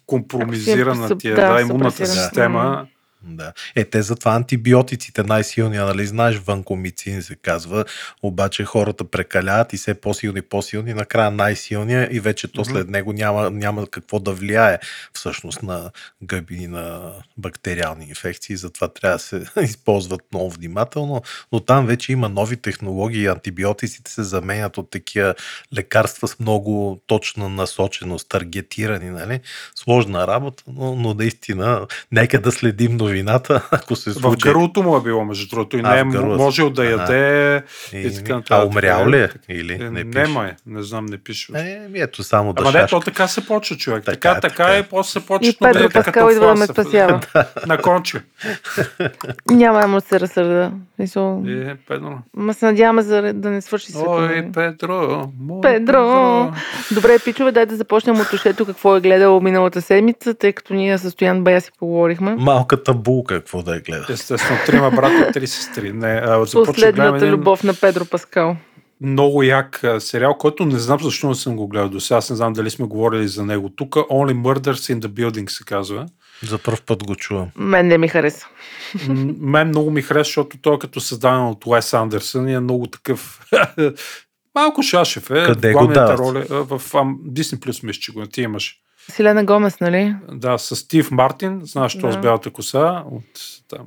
компромизирана Съп- ти е, да, да, имунната система. Да. Е, те затова антибиотиците най-силния, нали знаеш, ванкомицин се казва, обаче хората прекаляват и все по-силни, по-силни, накрая най-силния и вече то след него няма, няма какво да влияе всъщност на гъби и на бактериални инфекции, затова трябва да се използват много внимателно, но там вече има нови технологии, антибиотиците се заменят от такива лекарства с много точна насоченост, таргетирани, нали? Сложна работа, но, но наистина, нека да следим новината, ако се В случи. гърлото му е било, между другото, и А, не е в гърлото. можел да яде И, и така а нататък. умрял ли е? Или Е, не не, пише? май, не знам, не пише. Е, ето само да Ама не, то така се почва, човек. Така Така, е, така, е. и после се почва И Педро да Паскал идва да ме спасява. На конче. Няма да му се разсърда. Е, Педро. Ма се надяваме за, да не свърши света. Ой, Педро. мой Педро. Добре, пичове, дай да започнем от ушето какво е гледал миналата седмица, тъй като ние с Стоян Бая си поговорихме. Малката булка, какво да я гледа. Естествено, трима брата, три сестри. Не, а, Последната един- любов на Педро Паскал. много як сериал, който не знам защо не съм го гледал до сега. Аз не знам дали сме говорили за него. Тук Only Murders in the Building се казва. За първ път го чувам. Мен не ми хареса. Мен много ми хареса, защото той е като създаден от Уес Андерсън и е много такъв... Малко шашев е. Къде в го дават? роли. а, В Disney Plus мисля, че го ти имаш. Селена Гомес, нали? Да, с Стив Мартин, знаеш, Да. с бялата коса, от там,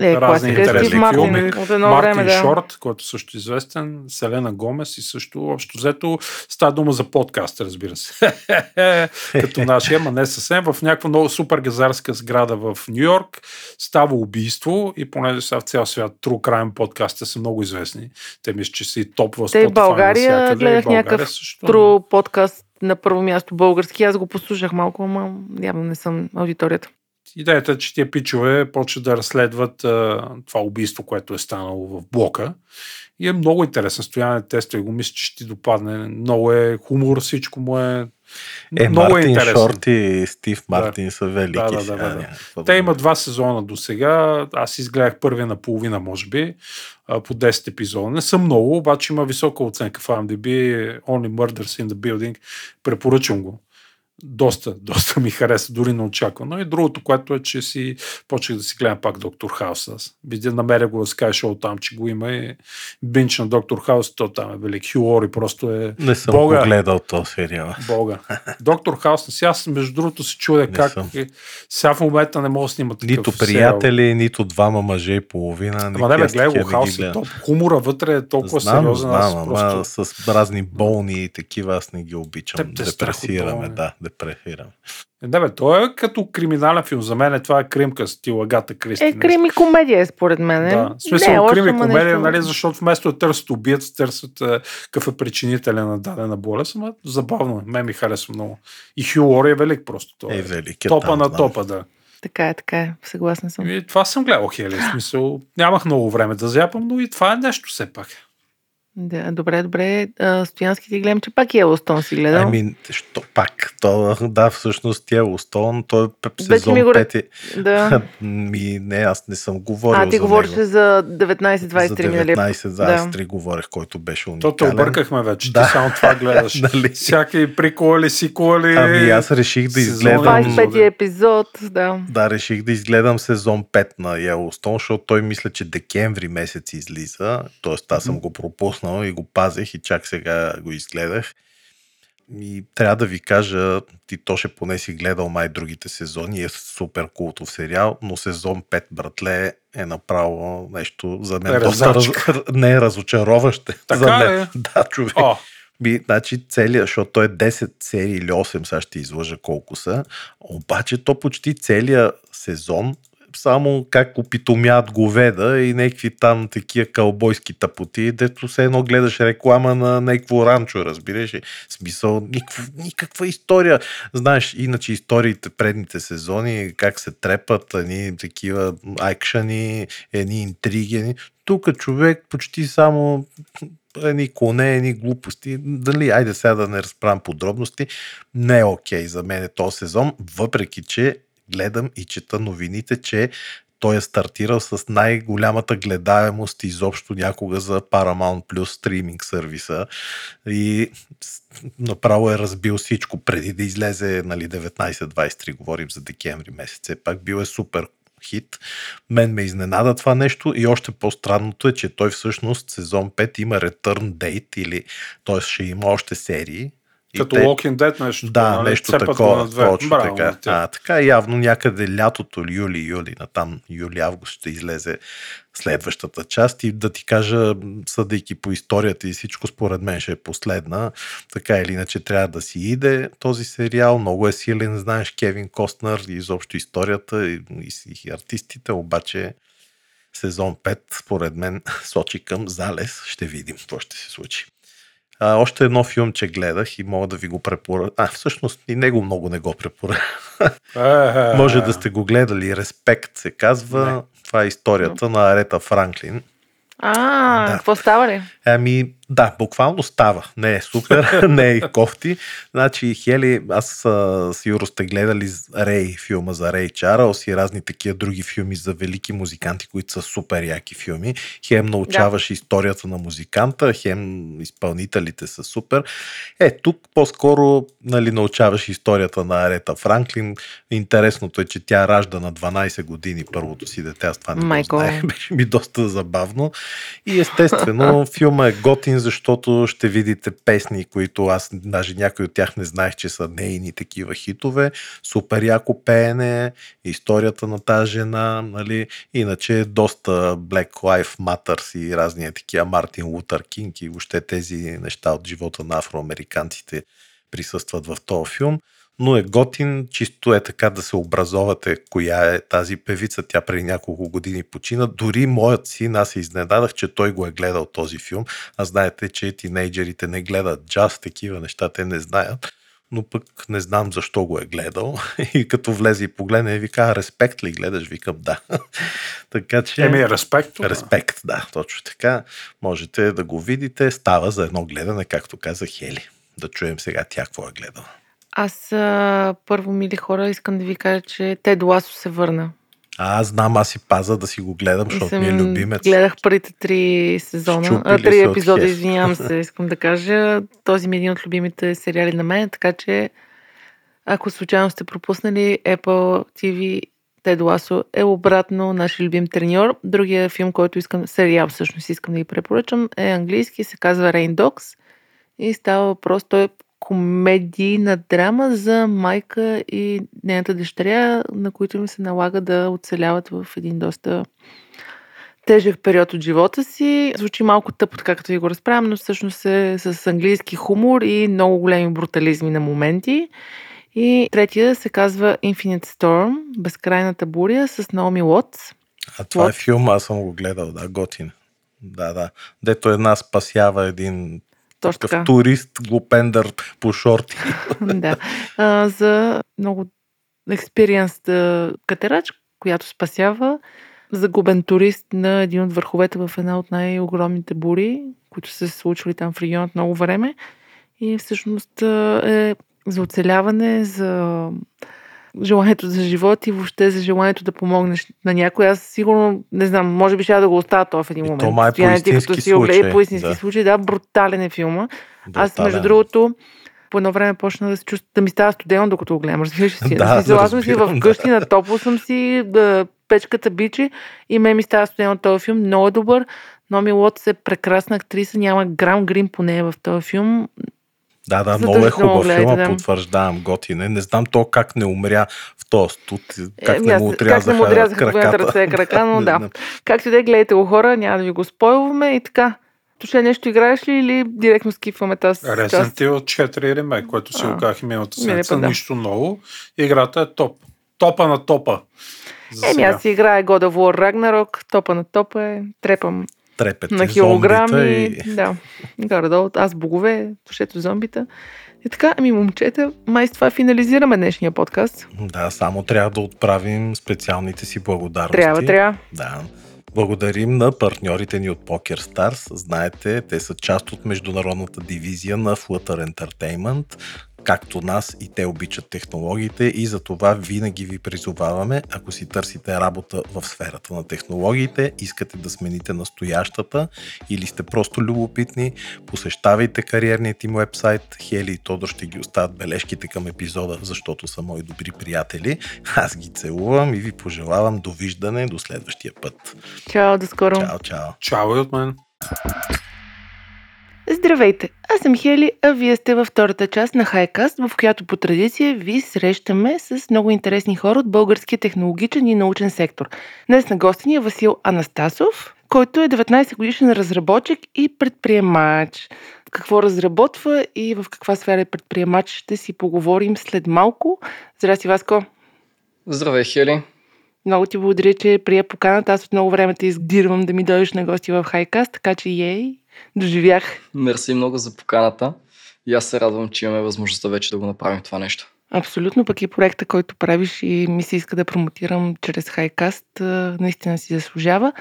Е, разни е интересни Мартин. филми. От едно Мартин време, да. Шорт, който също е известен, Селена Гомес и също общо взето става дума за подкаст, разбира се. Като нашия, ама не съвсем. В някаква много супер газарска сграда в Нью Йорк става убийство и понеже сега в цял свят True Crime подкастите са много известни. Те мисля, че са и топ в Те Spotify България навсякъде, и гледах България някакъв също. Тру подкаст на първо място български. Аз го послушах малко, ама явно не съм аудиторията. Идеята е, че тия пичове почват да разследват а, това убийство, което е станало в блока. И е много интересен. Стояне тестове го мисля, че ще ти допадне. Много е хумор, всичко му е... Е, много Мартин е интересно. Шорт и Стив Мартин са велики. Да, да, да, сега да, да. какво Те да имат два сезона до сега. Аз изгледах първия на половина, може би, по 10 епизода. Не са много, обаче има висока оценка в IMDb. Only Murders in the Building. Препоръчвам го. Доста, доста ми хареса, дори не очаквам. Но и другото, което е, че си почнах да си гледам пак Доктор Хаус. Аз видя, намеря го в Sky Show там, че го има и бинч на Доктор Хаус, то там е велик. Хю Лори просто е Не съм Бога. го гледал този сериал. Бога. Доктор Хаус, сега аз между другото се чудя Не как съм. е, сега в момента не мога да снимат Нито сериал. приятели, нито двама мъже и половина. Ама не бе, Аз гледай го, ги хаос е топ. Хумора вътре е толкова знам, сериозен. аз знам, просто... ама с разни болни и такива аз не ги обичам. Те е от Депресираме, да, депресираме. Е, Не бе, той е като криминален филм. За мен е, това е кримка стил Агата Кристи. Е, крим и комедия е според мен. Да, в смисъл не, е крим и комедия, нещо- нали, защото вместо да търсят убиец, търсят е, какъв е причинителя на дадена болест, ама забавно е. Мен ми харесва много. И Хю Лори е велик просто. Той Е, велик е топа там, на топа, да. Така е, така е. Съгласна съм. И това съм гледал, Хели. В смисъл, нямах много време да зяпам, но и това е нещо все пак. Да, добре, добре. А, Стоянски ти гледам, че пак Елостон си гледал. Ами, що пак? То, да, всъщност тя Остон, той е сезон ми го 5. да. Ми, не, аз не съм говорил А, ти за говореше него. за за 19-23 миналия. 19, да, Да. аз 3 говорех, който беше То уникален. те объркахме вече. Да. Ти само това гледаш. Нали? Всяки приколи, сиколи. Ами аз реших да изгледам... 25 епизод, да. Да, реших да изгледам сезон 5 на Yellowstone, защото той мисля, че декември месец излиза. Тоест аз съм го пропуснал и го пазех и чак сега го изгледах. И трябва да ви кажа, ти то ще поне си гледал май другите сезони, е супер култов сериал, но сезон 5, братле, е направо нещо за мен доста раз... Не е разочароващо. Така за мен. ли? Да, човек. О, Би, значи целият, защото той е 10 серии или 8, сега ще излъжа колко са, обаче то почти целият сезон само как опитомят говеда и някакви там такива кълбойски тъпоти, дето все едно гледаш реклама на някакво ранчо, разбираш ли? Смисъл, никаква, никаква история. Знаеш, иначе историите предните сезони, как се трепат, едни такива акшани, едни интриги, едни... Тук човек почти само едни коне, едни глупости. Дали, айде сега да не разправям подробности, не е окей за мен е този сезон, въпреки че гледам и чета новините, че той е стартирал с най-голямата гледаемост изобщо някога за Paramount Plus стриминг сервиса и направо е разбил всичко преди да излезе нали, 19-23, говорим за декември месец. Все пак бил е супер хит. Мен ме изненада това нещо и още по-странното е, че той всъщност сезон 5 има return date или т.е. ще има още серии. И като те- Walking Dead нещо. да, нали? нещо Цепат го такова. на две. Точно Браво, така. на тях. А, така явно някъде лятото, юли, юли, на там юли-август ще излезе следващата част и да ти кажа, съдейки по историята и всичко, според мен ще е последна. Така или иначе трябва да си иде този сериал. Много е силен, знаеш, Кевин Костнер и изобщо историята и, и, и артистите, обаче сезон 5, според мен, сочи към залез. Ще видим какво ще се случи. А, още едно филмче гледах и мога да ви го препоръчам. А, всъщност и него много не го препоръчам. Може да сте го гледали. Респект се казва. Не. Това е историята на Арета Франклин. А, Да. какво става ли? Ами, Да, буквално става. Не е супер, не е кофти. Значи, Хели, аз а, сигурно сте гледали Рей, филма за Рей Чарлз и разни такива други филми за велики музиканти, които са супер яки филми. Хем научаваш да. историята на музиканта, хем изпълнителите са супер. Е, тук по-скоро нали, научаваш историята на Арета Франклин. Интересното е, че тя ражда на 12 години първото си дете. Аз това не Майко. го знае. Беше ми доста забавно. И естествено, филма е готин, защото ще видите песни, които аз даже някои от тях не знаех, че са нейни такива хитове. Супер яко пеене, историята на тази жена, нали? Иначе доста Black Life Matters и разни такива Мартин Лутър Кинг и въобще тези неща от живота на афроамериканците присъстват в този филм но е готин, чисто е така да се образовате коя е тази певица. Тя преди няколко години почина. Дори моят син, аз се изненадах, че той го е гледал този филм. А знаете, че тинейджерите не гледат джаз, такива неща те не знаят. Но пък не знам защо го е гледал. И като влезе и погледне, вика, респект ли гледаш? Викам, да. така че... Еми, респект. Респект, да, точно така. Можете да го видите. Става за едно гледане, както каза Хели. Да чуем сега тя какво е гледала. Аз а, първо, мили хора, искам да ви кажа, че Тед Ласо се върна. А, знам, аз си паза да си го гледам, защото ми е любимец. Гледах първите три сезона, а, три епизода, извинявам се, искам да кажа. Този ми е един от любимите сериали на мен, така че ако случайно сте пропуснали Apple TV, Тед Ласо е обратно нашия любим треньор. Другия филм, който искам, сериал всъщност искам да ви препоръчам, е английски, се казва Rain Dogs и става въпрос, той комедийна драма за майка и нейната дъщеря, на които им се налага да оцеляват в един доста тежък период от живота си. Звучи малко тъпо, така като ви го разправям, но всъщност е с английски хумор и много големи брутализми на моменти. И третия се казва Infinite Storm, Безкрайната буря с Наоми Уотс. А това е Вот. филм, аз съм го гледал, да, готин. Да, да. Дето една спасява един Точно такъв така. турист, глупендър по шорти. да. А, за много експириенс катерач, която спасява загубен турист на един от върховете в една от най-огромните бури, които са се случвали там в регионът много време. И всъщност е за оцеляване, за желанието за живот и въобще за желанието да помогнеш на някой. Аз сигурно, не знам, може би ще да го оставя това в един И то момент. май е ти като си огледа- По истински да. случай, да, брутален е филма. Аз, Брутален. между другото, по едно време почна да се чувства, да ми става студено, докато го гледам. Разбираш си? Да, Да, да, аз съм си разбирам, вкъщи, на топло съм си, да, печката бичи и ме ми става студено този филм. Много е добър. Номи Лотс е прекрасна актриса, няма грам грим по нея в този филм. Да, да, много е хубав филм, да. потвърждавам, готин е. Не знам то как не умря в този студ, как Еми, не му как не му отрязаха отрязаха краката. ръце и крака, но Не да. Както и да е, гледайте го хора, няма да ви го спойваме и така. Туше нещо играеш ли или директно скипваме тази Resident част? Evil 4 ремейк, което си го казах и миналата седмица. да. Нищо ново. Играта е топ. Топа на топа. Еми, аз си играя God of War Ragnarok, топа на топа е, трепам Трепете, на килограми. и... Да, горе-долу, аз богове, тушето зомбита. И така, ами момчета, май с това финализираме днешния подкаст. Да, само трябва да отправим специалните си благодарности. Трябва, трябва. Да. Благодарим на партньорите ни от Poker Stars. Знаете, те са част от международната дивизия на Flutter Entertainment. Както нас и те обичат технологиите и за това винаги ви призоваваме, ако си търсите работа в сферата на технологиите, искате да смените настоящата или сте просто любопитни, посещавайте кариерният им вебсайт. Хели и Тодор ще ги оставят бележките към епизода, защото са мои добри приятели. Аз ги целувам и ви пожелавам довиждане до следващия път. Чао, до скоро. Чао, чао. Чао и от мен. Здравейте, аз съм Хели, а вие сте във втората част на Хайкаст, в която по традиция ви срещаме с много интересни хора от българския технологичен и научен сектор. Днес на гости ни е Васил Анастасов, който е 19 годишен разработчик и предприемач. Какво разработва и в каква сфера е предприемач ще си поговорим след малко. Здрасти, Васко! Здравей, Хели. Много ти благодаря, че прия поканата. Аз от много време те издирвам да ми дойдеш на гости в Хайкаст, така че ей, доживях. Мерси много за поканата. И аз се радвам, че имаме възможността вече да го направим това нещо. Абсолютно, пък и проекта, който правиш и ми се иска да промотирам чрез Хайкаст, наистина си заслужава.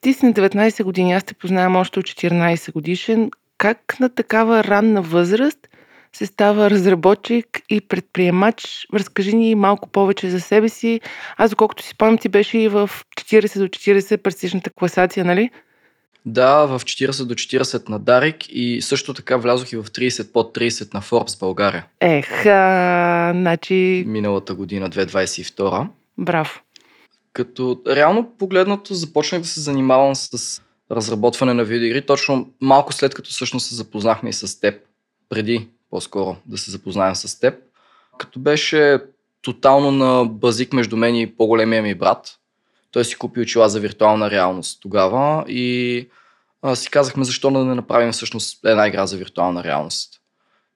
Ти си на 19 години, аз те познавам още от 14 годишен. как на такава ранна възраст се става разработчик и предприемач. Разкажи ни малко повече за себе си. Аз, доколкото си спомням, ти беше и в 40 до 40 престижната класация, нали? Да, в 40 до 40 на Дарик и също така влязох и в 30 под 30 на Forbes България. Ех, а, значи... Миналата година, 2022. Браво. Като реално погледнато започнах да се занимавам с разработване на видеоигри, точно малко след като всъщност се запознахме и с теб, преди по-скоро да се запознаем с теб, като беше тотално на базик между мен и по-големия ми брат. Той си купи очила за виртуална реалност тогава и а, си казахме защо да не направим всъщност една игра за виртуална реалност.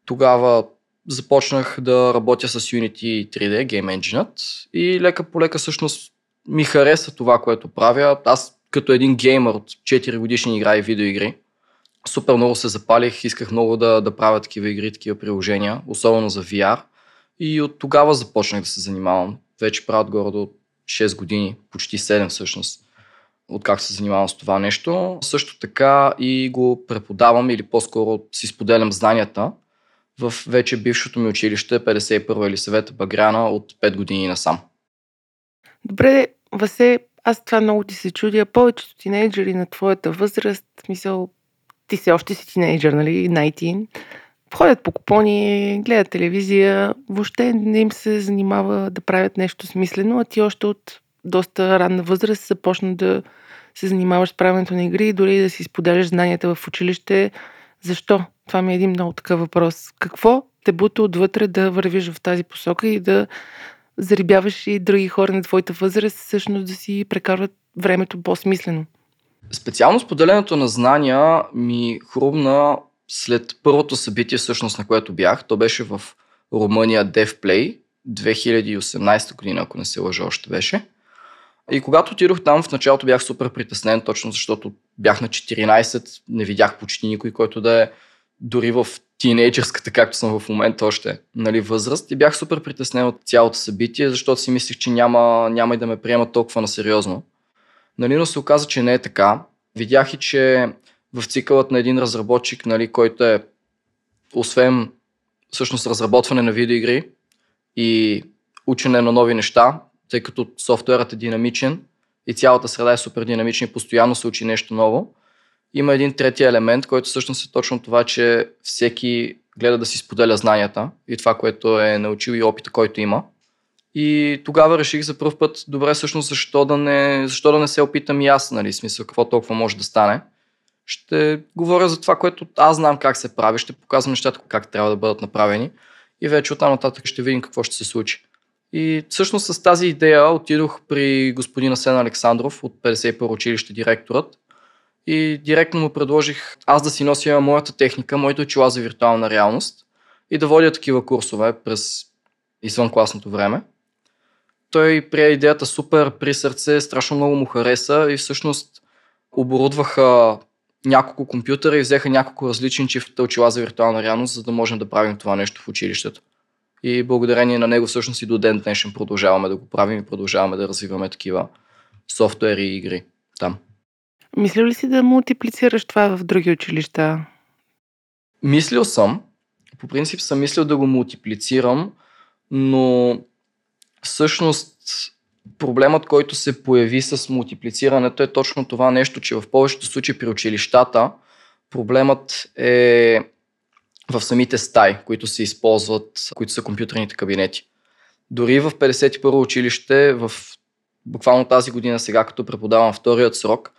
Тогава започнах да работя с Unity 3D, Game Engine и лека по лека всъщност ми хареса това, което правя. Аз като един геймер от 4 годишни игра и видеоигри, супер много се запалих, исках много да, да правя такива игри, такива приложения, особено за VR. И от тогава започнах да се занимавам. Вече правят горе до 6 години, почти 7 всъщност, откакто се занимавам с това нещо. Също така и го преподавам или по-скоро си споделям знанията в вече бившото ми училище 51 или съвета Багряна от 5 години насам. Добре, Васе, аз това много ти се чудя. Повечето тинейджери на твоята възраст, мисъл, ти все още си тинейджър, нали, 19, ходят по купони, гледат телевизия, въобще не им се занимава да правят нещо смислено, а ти още от доста ранна възраст започна да се занимаваш с правенето на игри и дори да си споделяш знанията в училище. Защо? Това ми е един много такъв въпрос. Какво те бута отвътре да вървиш в тази посока и да зарибяваш и други хора на твоята възраст, всъщност да си прекарват времето по-смислено? Специално споделянето на знания ми хрумна след първото събитие, всъщност на което бях. То беше в Румъния DevPlay 2018 година, ако не се лъжа още беше. И когато отидох там, в началото бях супер притеснен, точно защото бях на 14, не видях почти никой, който да е дори в тинейджърската, както съм в момента още, нали, възраст. И бях супер притеснен от цялото събитие, защото си мислех, че няма, няма и да ме приемат толкова на сериозно. Нали, но се оказа, че не е така. Видях и, че в цикълът на един разработчик, нали, който е освен всъщност разработване на видеоигри и учене на нови неща, тъй като софтуерът е динамичен и цялата среда е супер динамична и постоянно се учи нещо ново. Има един трети елемент, който всъщност е точно това, че всеки гледа да си споделя знанията и това, което е научил и опита, който има. И тогава реших за първ път, добре, всъщност, защо да не, защо да не се опитам и аз, нали, смисъл, какво толкова може да стане. Ще говоря за това, което аз знам как се прави, ще показвам нещата как трябва да бъдат направени и вече оттам нататък ще видим какво ще се случи. И всъщност с тази идея отидох при господина Сен Александров от 51 училище, директорът, и директно му предложих аз да си нося моята техника, моите очила за виртуална реалност и да водя такива курсове през извънкласното време. Той прие идеята супер при сърце, страшно много му хареса и всъщност оборудваха няколко компютъра и взеха няколко различни чифта очила за виртуална реалност, за да можем да правим това нещо в училището. И благодарение на него всъщност и до ден днешен продължаваме да го правим и продължаваме да развиваме такива софтуери и игри там. Мислил ли си да мултиплицираш това в други училища? Мислил съм. По принцип съм мислил да го мултиплицирам, но всъщност проблемът, който се появи с мултиплицирането е точно това нещо, че в повечето случаи при училищата проблемът е в самите стаи, които се използват, които са компютърните кабинети. Дори в 51 училище, в буквално тази година сега, като преподавам вторият срок,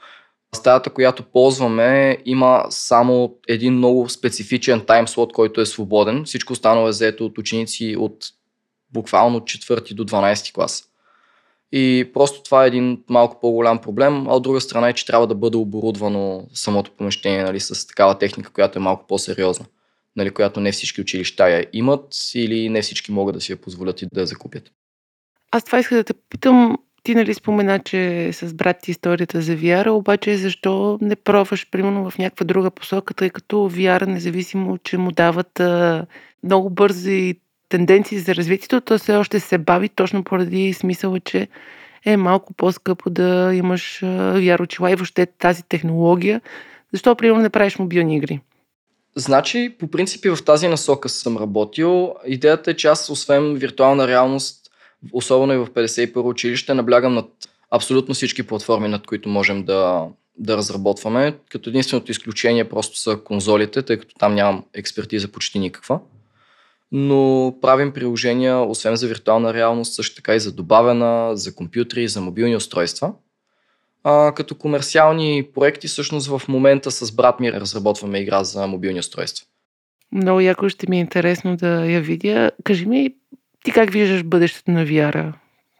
стаята, която ползваме, има само един много специфичен таймслот, който е свободен. Всичко останало е заето от ученици от буквално 4 до 12 клас. И просто това е един малко по-голям проблем, а от друга страна е, че трябва да бъде оборудвано самото помещение нали, с такава техника, която е малко по-сериозна, нали, която не всички училища я имат или не всички могат да си я позволят и да я закупят. Аз това исках да те питам, ти нали спомена, че с брат ти историята за VR, обаче защо не пробваш примерно в някаква друга посока, тъй като VR, независимо, че му дават а, много бързи тенденции за развитието, то все още се бави точно поради смисъла, че е малко по-скъпо да имаш VR очила и въобще тази технология. Защо, примерно, не правиш мобилни игри? Значи, по принципи в тази насока съм работил. Идеята е, че аз, освен виртуална реалност, особено и в 51 училище, наблягам над абсолютно всички платформи, над които можем да, да разработваме, като единственото изключение просто са конзолите, тъй като там нямам експертиза почти никаква. Но правим приложения, освен за виртуална реалност, също така и за добавена, за компютри, за мобилни устройства. А, като комерциални проекти, всъщност в момента с брат ми разработваме игра за мобилни устройства. Много яко ще ми е интересно да я видя. Кажи ми, ти как виждаш бъдещето на VR?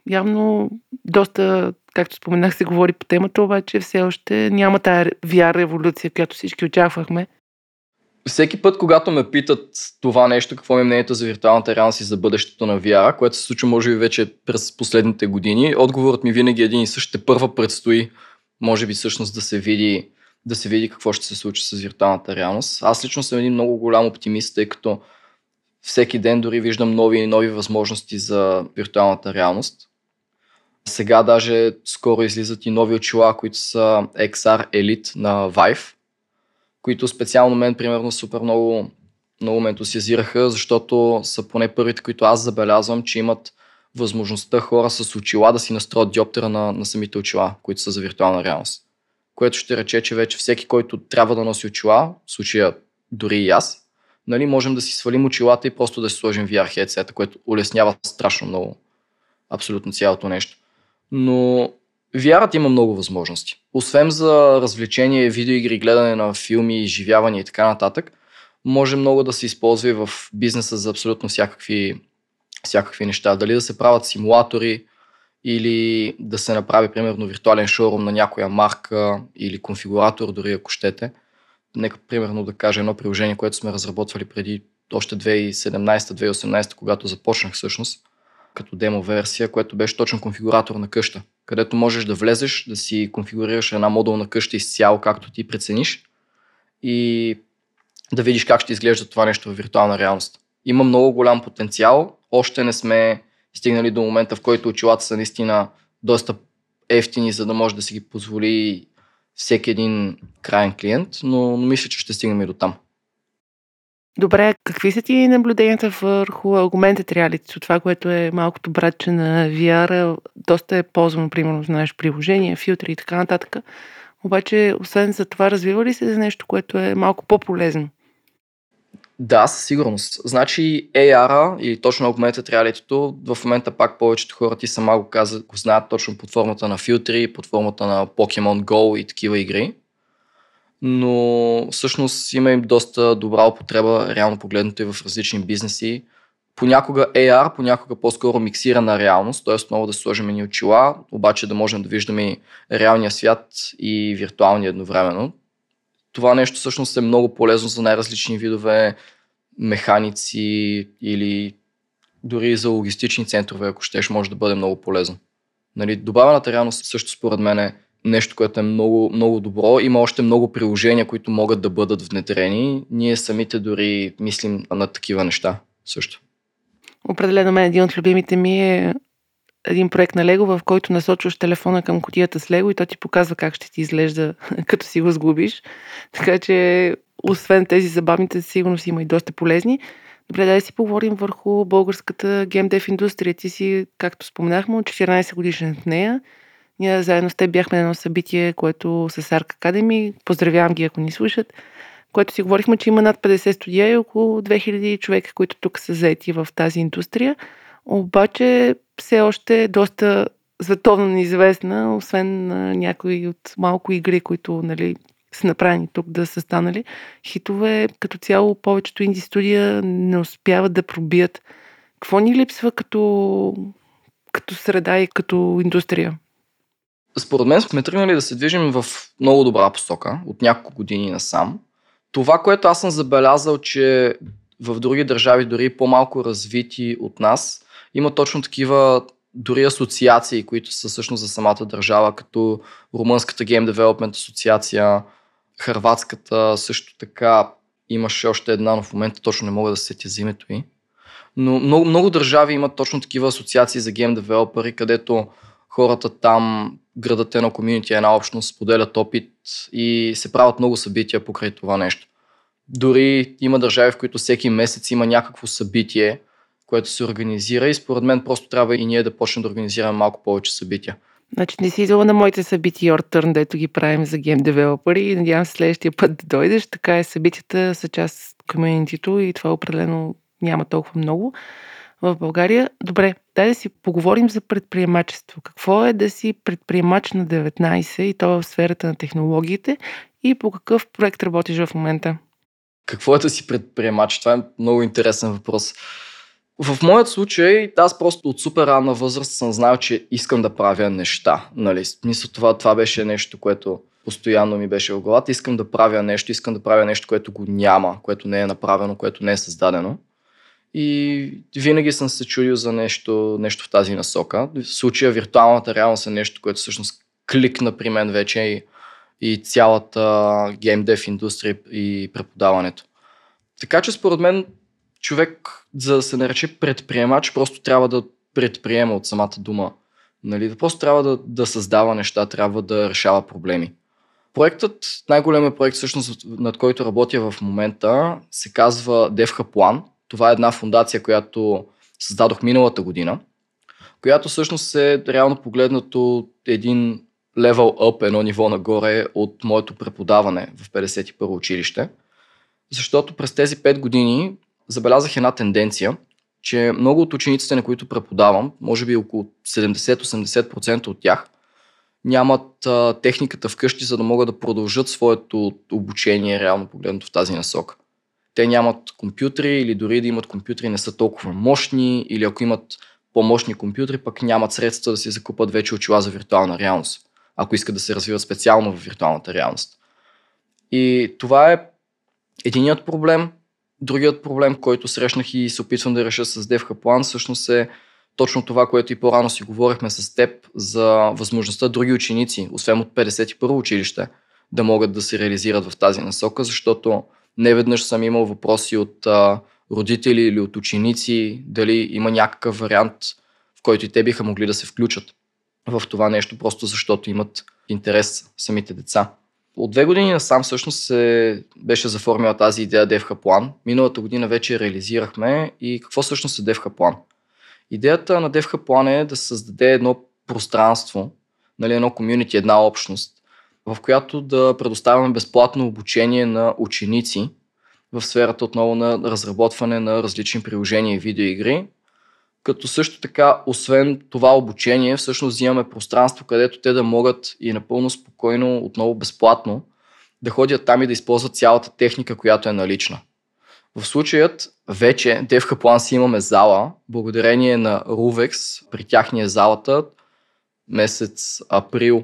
Явно доста, както споменах, се говори по темата, обаче все още няма тая VR революция, която всички очаквахме. Всеки път, когато ме питат това нещо, какво е мнението за виртуалната реалност и за бъдещето на VR, което се случва може би вече през последните години, отговорът ми винаги е един и същ. Първа предстои, може би всъщност да се види да се види какво ще се случи с виртуалната реалност. Аз лично съм един много голям оптимист, тъй като всеки ден дори виждам нови и нови възможности за виртуалната реалност. Сега даже скоро излизат и нови очила, които са XR Elite на Vive, които специално мен, примерно, супер много, много ме ентусиазираха, защото са поне първите, които аз забелязвам, че имат възможността хора с очила да си настроят диоптера на, на самите очила, които са за виртуална реалност. Което ще рече, че вече всеки, който трябва да носи очила, в случая дори и аз, нали, можем да си свалим очилата и просто да си сложим VR headset, което улеснява страшно много абсолютно цялото нещо. Но VR има много възможности. Освен за развлечение, видеоигри, гледане на филми, изживяване и така нататък, може много да се използва и в бизнеса за абсолютно всякакви, всякакви неща. Дали да се правят симулатори или да се направи, примерно, виртуален шоурум на някоя марка или конфигуратор, дори ако щете. Нека, примерно, да кажа едно приложение, което сме разработвали преди още 2017-2018, когато започнах всъщност като демо версия, което беше точно конфигуратор на къща, където можеш да влезеш, да си конфигурираш една модулна къща изцяло, както ти прецениш и да видиш как ще изглежда това нещо в виртуална реалност. Има много голям потенциал, още не сме стигнали до момента, в който очилата са наистина доста ефтини, за да може да си ги позволи всеки един крайен клиент, но, но мисля, че ще стигнем и до там. Добре, какви са ти наблюденията върху Augmented Reality, това, което е малкото братче на VR, доста е ползвано, примерно, в нашето приложение, филтри и така нататък. Обаче, освен за това, развива ли се за нещо, което е малко по-полезно? Да, със сигурност. Значи AR или точно Augmented Reality, в момента пак повечето хора ти сама го казват, го знаят точно под формата на филтри, под формата на Pokemon Go и такива игри но всъщност има им доста добра употреба, реално погледнато и в различни бизнеси. Понякога AR, понякога по-скоро миксирана реалност, т.е. отново да сложим ни очила, обаче да можем да виждаме реалния свят и виртуалния едновременно. Това нещо всъщност е много полезно за най-различни видове механици или дори за логистични центрове, ако щеш, може да бъде много полезно. Нали, добавената реалност също според мен е нещо, което е много, много добро. Има още много приложения, които могат да бъдат внедрени. Ние самите дори мислим на такива неща също. Определено мен един от любимите ми е един проект на Лего, в който насочваш телефона към котията с Лего и то ти показва как ще ти изглежда, като си го сгубиш. Така че, освен тези забавните, сигурно си има и доста полезни. Добре, да си поговорим върху българската геймдев индустрия. Ти си, както споменахме, от 14 годишен в нея. Ние заедно с теб бяхме на едно събитие, което с Arc Academy. Поздравявам ги, ако ни слушат. Което си говорихме, че има над 50 студия и около 2000 човека, които тук са заети в тази индустрия. Обаче все още е доста световно неизвестна, освен на някои от малко игри, които нали, са направени тук да са станали. Хитове като цяло повечето инди студия не успяват да пробият. Какво ни липсва като, като среда и като индустрия? Според мен сме тръгнали да се движим в много добра посока от няколко години насам. Това, което аз съм забелязал, че в други държави, дори по-малко развити от нас, има точно такива дори асоциации, които са всъщност за самата държава, като Румънската Game Development асоциация, Хрватската също така имаше още една, но в момента точно не мога да се сетя за името и. Но много, много държави имат точно такива асоциации за гейм девелопери, където хората там градат едно комьюнити, една общност, споделят опит и се правят много събития покрай това нещо. Дори има държави, в които всеки месец има някакво събитие, което се организира и според мен просто трябва и ние да почнем да организираме малко повече събития. Значи не си идвала на моите събития Your Turn, дето ги правим за гейм девелопери и надявам се следващия път да дойдеш. Така е, събитията са част от комьюнитито и това определено няма толкова много в България. Добре, дай да си поговорим за предприемачество. Какво е да си предприемач на 19 и то в сферата на технологиите и по какъв проект работиш в момента? Какво е да си предприемач? Това е много интересен въпрос. В моят случай, аз просто от супер ранна възраст съм знал, че искам да правя неща. Нали? Мисля, това, това беше нещо, което постоянно ми беше в главата. Искам да правя нещо, искам да правя нещо, което го няма, което не е направено, което не е създадено. И винаги съм се чудил за нещо, нещо в тази насока. В случая виртуалната реалност е нещо, което всъщност кликна при мен вече и, и цялата геймдев индустрия и преподаването. Така че според мен човек, за да се нарече предприемач, просто трябва да предприема от самата дума. Нали? Просто трябва да, да създава неща, трябва да решава проблеми. Проектът, най-големият проект, всъщност, над който работя в момента, се казва DevHub Plan. Това е една фундация, която създадох миналата година, която всъщност е реално погледнато един левел up, едно ниво нагоре от моето преподаване в 51 училище. Защото през тези 5 години забелязах една тенденция, че много от учениците, на които преподавам, може би около 70-80% от тях, нямат а, техниката вкъщи, за да могат да продължат своето обучение, реално погледнато в тази насока. Те нямат компютри или дори да имат компютри не са толкова мощни или ако имат по-мощни компютри, пък нямат средства да си закупат вече очила за виртуална реалност, ако искат да се развиват специално в виртуалната реалност. И това е единият проблем, Другият проблем, който срещнах и се опитвам да реша с План, всъщност е точно това, което и по-рано си говорихме с теб за възможността други ученици, освен от 51 училище, да могат да се реализират в тази насока, защото не веднъж съм имал въпроси от а, родители или от ученици, дали има някакъв вариант, в който и те биха могли да се включат в това нещо, просто защото имат интерес самите деца. От две години насам всъщност се беше заформила тази идея План. Миналата година вече реализирахме и какво всъщност е План? Идеята на План е да създаде едно пространство, нали, едно комюнити, една общност, в която да предоставяме безплатно обучение на ученици в сферата отново на разработване на различни приложения и видеоигри, като също така, освен това обучение, всъщност взимаме пространство, където те да могат и напълно спокойно, отново безплатно, да ходят там и да използват цялата техника, която е налична. В случаят вече Devka Plan си имаме зала, благодарение на Ruvex, при тях ни е залата, месец април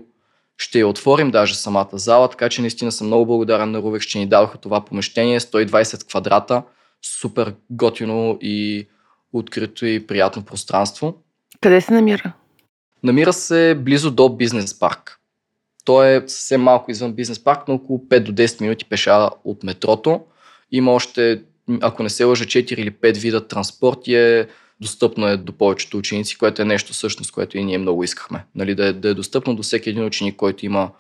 ще я отворим даже самата зала, така че наистина съм много благодарен на Ruvex, че ни дадоха това помещение, 120 квадрата, супер готино и открито и приятно пространство. Къде се намира? Намира се близо до бизнес парк. То е съвсем малко извън бизнес парк, но около 5 до 10 минути пеша от метрото. Има още, ако не се лъжа, 4 или 5 вида транспорт и е достъпно е до повечето ученици, което е нещо всъщност, което и ние много искахме. Нали, да, е, да е достъпно до всеки един ученик, който има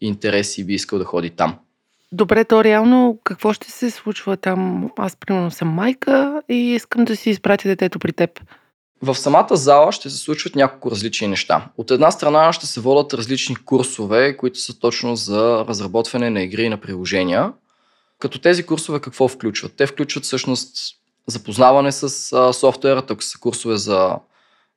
интерес и би искал да ходи там. Добре, то реално какво ще се случва там? Аз примерно съм майка и искам да си изпратя детето при теб. В самата зала ще се случват няколко различни неща. От една страна ще се водят различни курсове, които са точно за разработване на игри и на приложения. Като тези курсове какво включват? Те включват всъщност запознаване с а, софтуерът, ако са курсове за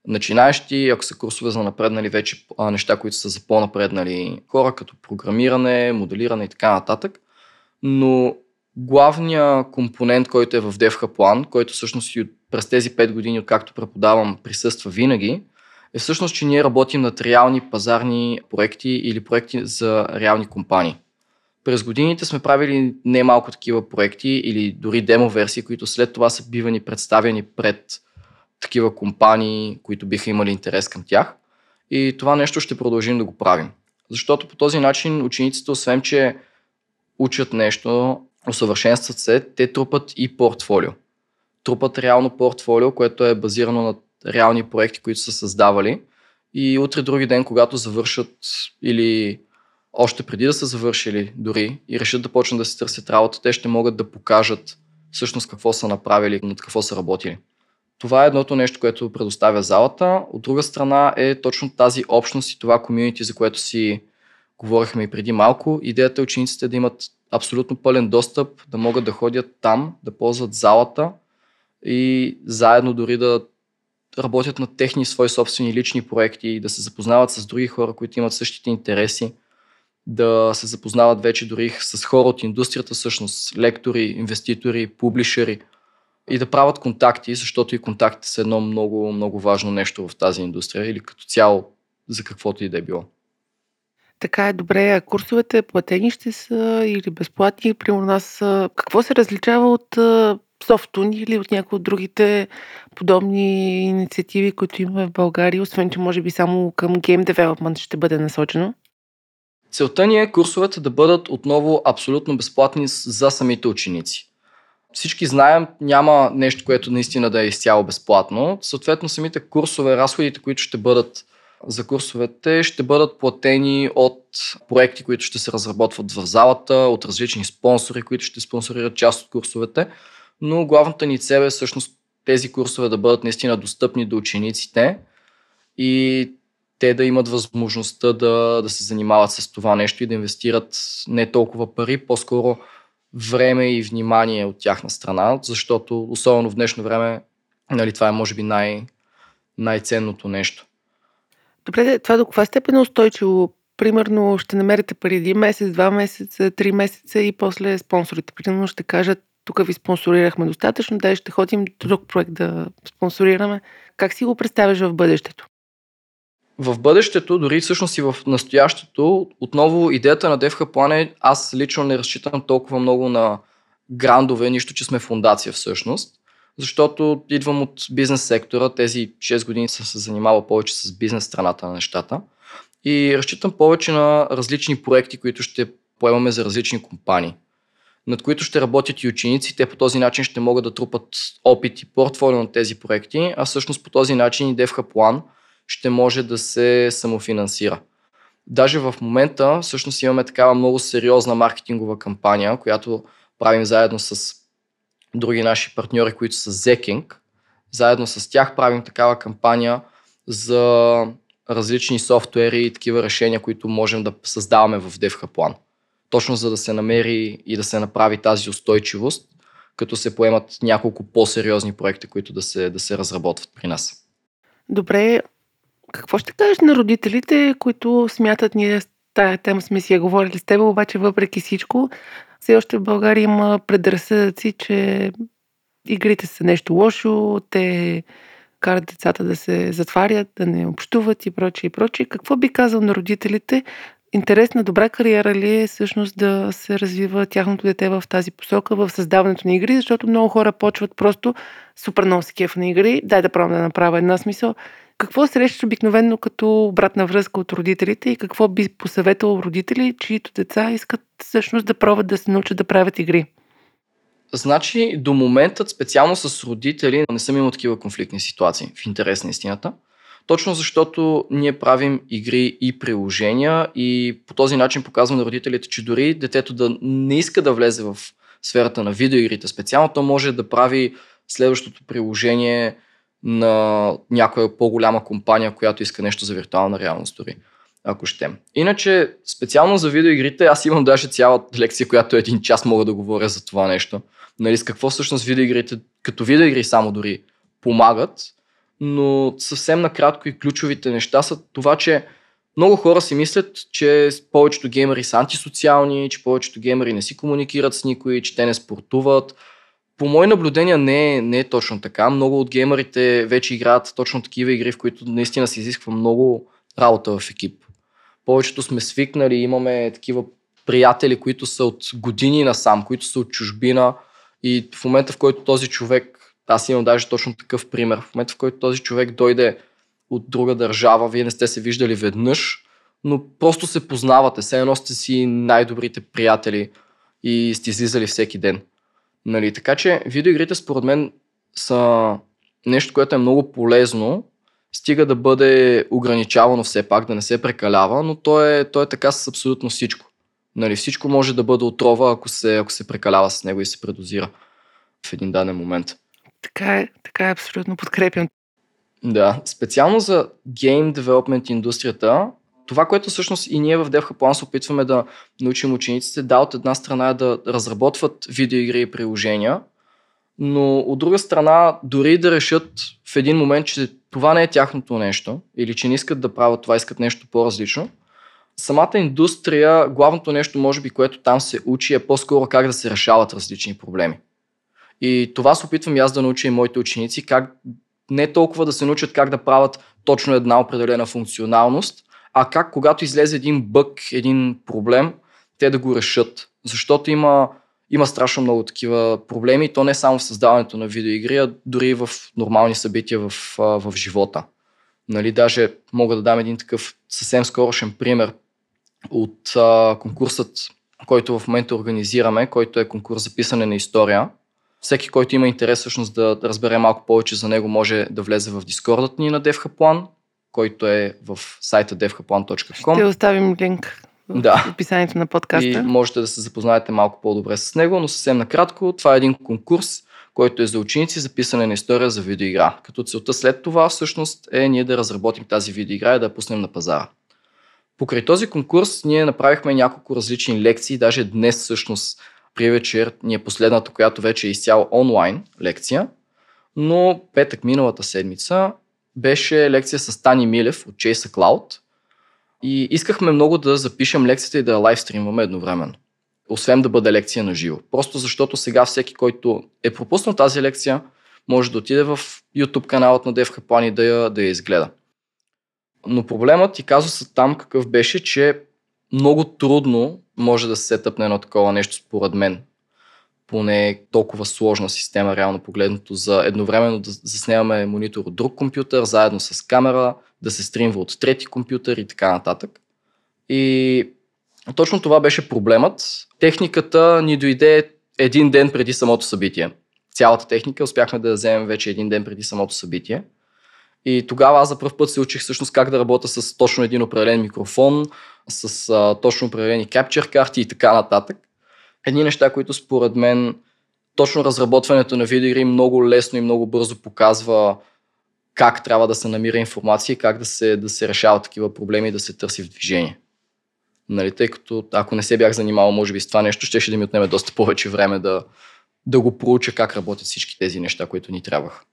начинаещи, ако са курсове за напреднали вече а, неща, които са за по-напреднали хора, като програмиране, моделиране и така нататък но главният компонент, който е в DevHub който всъщност и през тези 5 години, откакто преподавам, присъства винаги, е всъщност, че ние работим над реални пазарни проекти или проекти за реални компании. През годините сме правили немалко такива проекти или дори демо версии, които след това са бивани представени пред такива компании, които биха имали интерес към тях. И това нещо ще продължим да го правим. Защото по този начин учениците, освен че учат нещо, усъвършенстват се, те трупат и портфолио. Трупат реално портфолио, което е базирано на реални проекти, които са създавали. И утре други ден, когато завършат или още преди да са завършили дори и решат да почнат да си търсят работа, те ще могат да покажат всъщност какво са направили, над какво са работили. Това е едното нещо, което предоставя залата. От друга страна е точно тази общност и това комьюнити, за което си говорихме и преди малко. Идеята е учениците да имат абсолютно пълен достъп, да могат да ходят там, да ползват залата и заедно дори да работят на техни свои собствени лични проекти, да се запознават с други хора, които имат същите интереси, да се запознават вече дори с хора от индустрията, всъщност лектори, инвеститори, публишери и да правят контакти, защото и контактите са едно много, много важно нещо в тази индустрия или като цяло за каквото и да е било. Така е, добре. А курсовете платени ще са или безплатни? При нас какво се различава от Софтун или от някои от другите подобни инициативи, които имаме в България, освен че може би само към гейм девелопмент ще бъде насочено? Целта ни е курсовете да бъдат отново абсолютно безплатни за самите ученици. Всички знаем, няма нещо, което наистина да е изцяло безплатно. Съответно, самите курсове, разходите, които ще бъдат за курсовете, ще бъдат платени от проекти, които ще се разработват в залата, от различни спонсори, които ще спонсорират част от курсовете. Но главната ни цел е всъщност тези курсове да бъдат наистина достъпни до учениците и те да имат възможността да, да се занимават с това нещо и да инвестират не толкова пари, по-скоро време и внимание от тяхна страна, защото особено в днешно време нали, това е може би най- най-ценното нещо. Добре, това до каква степен е устойчиво? Примерно ще намерите пари един месец, два месеца, три месеца и после спонсорите. Примерно ще кажат, тук ви спонсорирахме достатъчно, дай ще ходим друг проект да спонсорираме. Как си го представяш в бъдещето? В бъдещето, дори всъщност и в настоящето, отново идеята на DevHub Plan е, аз лично не разчитам толкова много на грандове, нищо, че сме фундация всъщност, защото идвам от бизнес сектора, тези 6 години съм се занимавал повече с бизнес страната на нещата и разчитам повече на различни проекти, които ще поемаме за различни компании над които ще работят и ученици. Те по този начин ще могат да трупат опит и портфолио на тези проекти, а всъщност по този начин и DevHub One ще може да се самофинансира. Даже в момента всъщност имаме такава много сериозна маркетингова кампания, която правим заедно с други наши партньори, които са Zeking. Заедно с тях правим такава кампания за различни софтуери и такива решения, които можем да създаваме в DevHub точно за да се намери и да се направи тази устойчивост, като се поемат няколко по-сериозни проекти, които да се, да се разработват при нас. Добре, какво ще кажеш на родителите, които смятат, ние тая тема сме си я говорили с теб, обаче въпреки всичко, все още в България има предразсъдъци, че игрите са нещо лошо, те карат децата да се затварят, да не общуват и прочее и прочее. Какво би казал на родителите, интересна, добра кариера ли е всъщност да се развива тяхното дете в тази посока, в създаването на игри, защото много хора почват просто супер много кеф на игри, дай да пробвам да направя една смисъл. Какво срещаш обикновено като обратна връзка от родителите и какво би посъветвал родители, чието деца искат всъщност да пробват да се научат да правят игри? Значи, до момента, специално с родители, не съм имал такива конфликтни ситуации, в интерес на истината. Точно защото ние правим игри и приложения и по този начин показваме на родителите, че дори детето да не иска да влезе в сферата на видеоигрите специално, то може да прави следващото приложение на някоя по-голяма компания, която иска нещо за виртуална реалност дори, ако ще. Иначе, специално за видеоигрите, аз имам даже цяла лекция, която е един час мога да говоря за това нещо. Нали, с какво всъщност видеоигрите, като видеоигри само дори помагат, но съвсем накратко и ключовите неща са това, че много хора си мислят, че повечето геймери са антисоциални, че повечето геймери не си комуникират с никой, че те не спортуват. По мои наблюдения не е, не е точно така. Много от геймерите вече играят точно такива игри, в които наистина се изисква много работа в екип. Повечето сме свикнали, имаме такива приятели, които са от години насам, които са от чужбина и в момента, в който този човек аз имам даже точно такъв пример. В момента, в който този човек дойде от друга държава, вие не сте се виждали веднъж, но просто се познавате. Все едно сте си най-добрите приятели и сте излизали всеки ден. Нали? Така че видеоигрите според мен са нещо, което е много полезно Стига да бъде ограничавано все пак, да не се прекалява, но то е, то е така с абсолютно всичко. Нали, всичко може да бъде отрова, ако се, ако се прекалява с него и се предозира в един даден момент. Така е, така е, абсолютно подкрепям. Да, специално за гейм девелопмент индустрията, това, което всъщност и ние в DevHub се опитваме да научим учениците, да, от една страна е да разработват видеоигри и приложения, но от друга страна, дори да решат в един момент, че това не е тяхното нещо, или че не искат да правят това, искат нещо по-различно, самата индустрия, главното нещо, може би, което там се учи, е по-скоро как да се решават различни проблеми. И това се опитвам и аз да науча и моите ученици, как не толкова да се научат как да правят точно една определена функционалност, а как когато излезе един бък, един проблем, те да го решат. Защото има, има страшно много такива проблеми, то не само в създаването на видеоигри, а дори в нормални събития в, в живота. Нали, даже мога да дам един такъв съвсем скорошен пример от а, конкурсът, който в момента организираме, който е конкурс за писане на история. Всеки, който има интерес всъщност да, разбере малко повече за него, може да влезе в дискордът ни на DevHaplan, който е в сайта devhaplan.com. Ще оставим линк в Да. описанието на подкаста. И можете да се запознаете малко по-добре с него, но съвсем накратко, това е един конкурс, който е за ученици за писане на история за видеоигра. Като целта след това всъщност е ние да разработим тази видеоигра и да я пуснем на пазара. Покрай този конкурс ние направихме няколко различни лекции, даже днес всъщност при вечер ни е последната, която вече е изцяло онлайн лекция, но петък миналата седмица беше лекция с Тани Милев от Chase Cloud и искахме много да запишем лекцията и да я лайвстримваме едновременно. Освен да бъде лекция на живо. Просто защото сега всеки, който е пропуснал тази лекция, може да отиде в YouTube каналът на DevHaplan и да я, да я изгледа. Но проблемът и казусът там какъв беше, че много трудно може да се сетъпне едно такова нещо според мен. Поне толкова сложна система, реално погледнато, за едновременно да заснемаме монитор от друг компютър, заедно с камера, да се стримва от трети компютър и така нататък. И точно това беше проблемът. Техниката ни дойде един ден преди самото събитие. Цялата техника успяхме да я вземем вече един ден преди самото събитие. И тогава аз за първ път се учих всъщност как да работя с точно един определен микрофон, с а, точно определени капчер карти и така нататък. Едни неща, които според мен точно разработването на видеоигри много лесно и много бързо показва как трябва да се намира информация и как да се, да се решават такива проблеми и да се търси в движение. Нали, тъй като ако не се бях занимавал, може би с това нещо, ще, ще да ми отнеме доста повече време да, да го проуча как работят всички тези неща, които ни трябваха.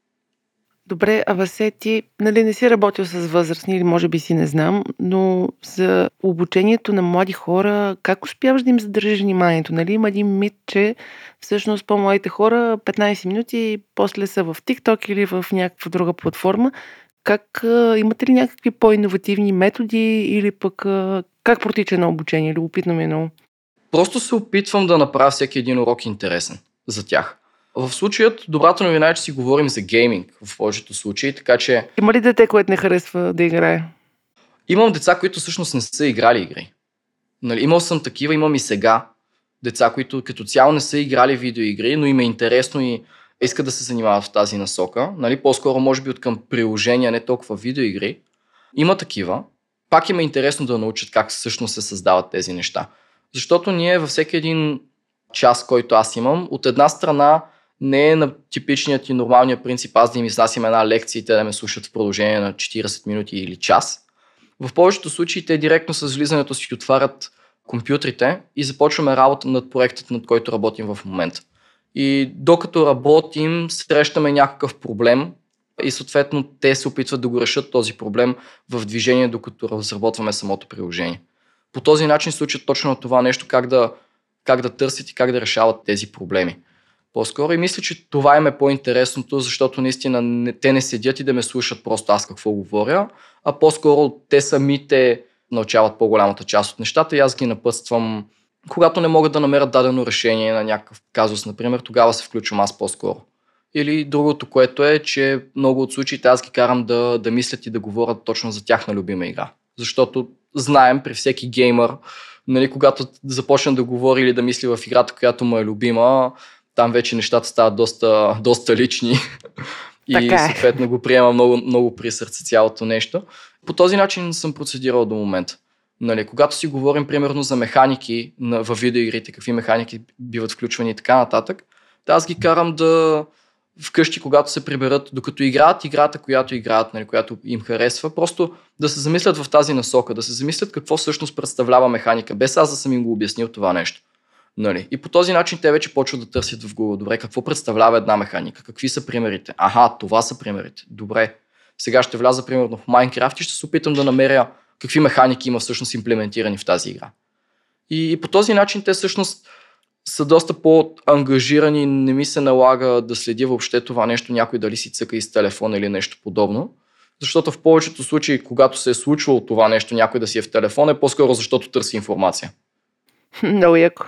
Добре, а Васе, ти нали, не си работил с възрастни или може би си не знам, но за обучението на млади хора, как успяваш да им задържиш вниманието? Нали, има един мит, че всъщност по-младите хора 15 минути после са в TikTok или в някаква друга платформа. Как, имате ли някакви по-инновативни методи или пък как протича на обучение? Любопитно ми е много. Просто се опитвам да направя всеки един урок интересен за тях. В случаят, добрата новина е, че си говорим за гейминг в повечето случаи, така че Има ли дете, което не харесва да играе? имам деца, които всъщност не са играли игри. Нали, имал съм такива, имам и сега деца, които като цяло не са играли видеоигри, но им е интересно и искат да се занимават в тази насока. Нали, по-скоро може би от към приложения, не толкова видеоигри. Има такива. Пак им е интересно да научат как всъщност се създават тези неща. Защото ние във всеки един час, който аз имам, от една страна не е на типичният и нормалния принцип аз да им изнасям една лекция и те да ме слушат в продължение на 40 минути или час. В повечето случаи те директно с влизането си отварят компютрите и започваме работа над проектът, над който работим в момента. И докато работим, срещаме някакъв проблем и съответно те се опитват да го решат този проблем в движение, докато разработваме самото приложение. По този начин се учат точно на това нещо, как да, как да търсят и как да решават тези проблеми. По-скоро и мисля, че това им е по-интересното, защото наистина не, те не седят и да ме слушат просто аз какво говоря, а по-скоро те самите научават по-голямата част от нещата и аз ги напътствам. Когато не могат да намерят дадено решение на някакъв казус, например, тогава се включвам аз по-скоро. Или другото, което е, че много от случаите аз ги карам да, да мислят и да говорят точно за тяхна любима игра. Защото знаем при всеки геймър, нали, когато започне да говори или да мисли в играта, която му е любима, там вече нещата стават доста, доста лични И е. съответно го приема много, много при сърце цялото нещо. По този начин съм процедирал до момента. Нали, когато си говорим примерно за механики на, във видеоигрите, какви механики биват включвани и така нататък, да аз ги карам да вкъщи, когато се приберат, докато играят играта, която играят, нали, която им харесва, просто да се замислят в тази насока, да се замислят какво всъщност представлява механика, без аз да съм им го обяснил това нещо. Нали? И по този начин те вече почват да търсят в Google. Добре, какво представлява една механика? Какви са примерите? Аха, това са примерите. Добре. Сега ще вляза примерно в Minecraft и ще се опитам да намеря какви механики има всъщност имплементирани в тази игра. И, и по този начин те всъщност са доста по-ангажирани, не ми се налага да следя въобще това нещо, някой дали си цъка из телефон или нещо подобно. Защото в повечето случаи, когато се е случвало това нещо, някой да си е в телефон, е по-скоро защото търси информация. Много яко.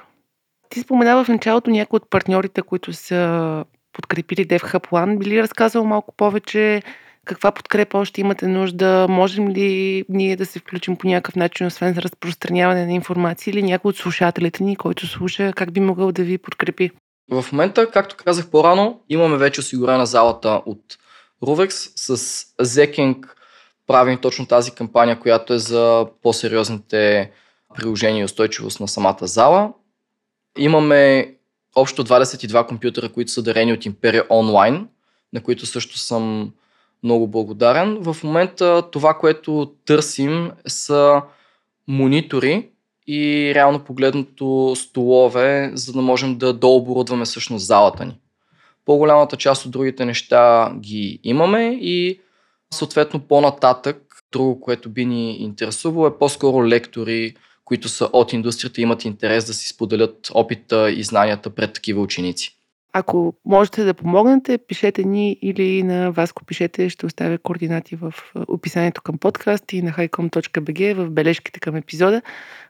Ти споменава в началото някои от партньорите, които са подкрепили DevHub One. Би ли разказал малко повече каква подкрепа още имате нужда? Можем ли ние да се включим по някакъв начин, освен за разпространяване на информация или някой от слушателите ни, който слуша, как би могъл да ви подкрепи? В момента, както казах по-рано, имаме вече осигурена залата от Ruvex с Zeking. Правим точно тази кампания, която е за по-сериозните приложения и устойчивост на самата зала. Имаме общо 22 компютъра, които са дарени от Империя онлайн, на които също съм много благодарен. В момента това, което търсим са монитори и реално погледнато столове, за да можем да дооборудваме всъщност залата ни. По-голямата част от другите неща ги имаме и съответно по-нататък, друго, което би ни интересувало е по-скоро лектори, които са от индустрията имат интерес да си споделят опита и знанията пред такива ученици. Ако можете да помогнете, пишете ни или на Васко пишете, ще оставя координати в описанието към подкаст и на highcom.bg в бележките към епизода.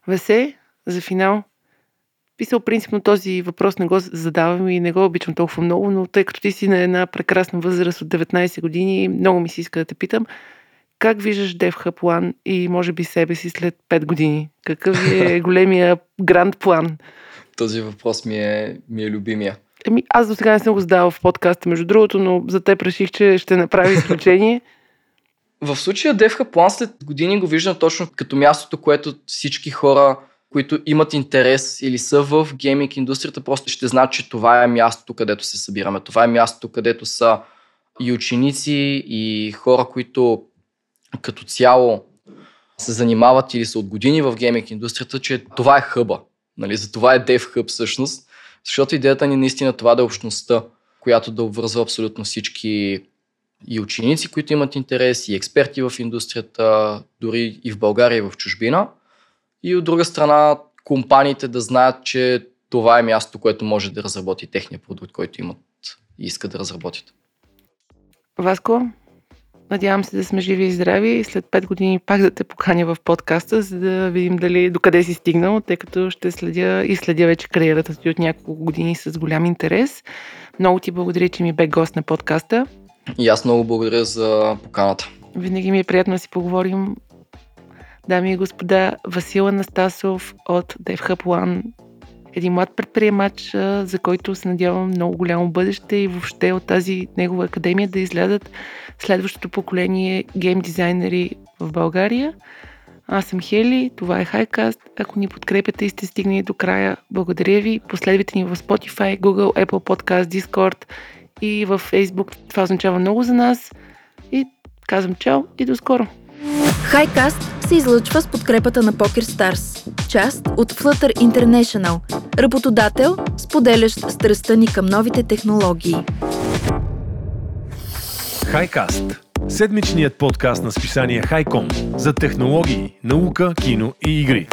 Весе, за финал, писал принципно този въпрос не го задавам и не го обичам толкова много, но тъй като ти си на една прекрасна възраст от 19 години, много ми се иска да те питам, как виждаш DevHub план и може би себе си след 5 години? Какъв е големия гранд план? Този въпрос ми е, ми е любимия. Еми, аз до сега не съм го задавал в подкаста, между другото, но за теб реших, че ще направи изключение. В случая Девха План след години го виждам точно като мястото, което всички хора, които имат интерес или са в гейминг индустрията, просто ще знаят, че това е мястото, където се събираме. Това е мястото, където са и ученици, и хора, които като цяло се занимават или са от години в гейминг индустрията, че това е хъба. Нали? За това е Dev Hub всъщност. Защото идеята ни наистина това да е общността, която да обвързва абсолютно всички и ученици, които имат интерес, и експерти в индустрията, дори и в България, и в чужбина. И от друга страна, компаниите да знаят, че това е място, което може да разработи техния продукт, който имат и искат да разработят. Васко, надявам се да сме живи и здрави и след 5 години пак да те поканя в подкаста, за да видим дали докъде си стигнал, тъй като ще следя и следя вече кариерата ти от няколко години с голям интерес. Много ти благодаря, че ми бе гост на подкаста. И аз много благодаря за поканата. Винаги ми е приятно да си поговорим. Дами и господа, Васил Анастасов от DevHub One, един млад предприемач, за който се надявам много голямо бъдеще и въобще от тази негова академия да излязат следващото поколение гейм дизайнери в България. Аз съм Хели, това е Хайкаст. Ако ни подкрепяте и сте стигнали до края, благодаря ви. Последвайте ни в Spotify, Google, Apple Podcast, Discord и в Facebook. Това означава много за нас. И казвам чао и до скоро! Хайкаст се излъчва с подкрепата на Poker Stars, част от Flutter International, работодател, споделящ страстта ни към новите технологии. Хайкаст. Седмичният подкаст на списание Хайком за технологии, наука, кино и игри.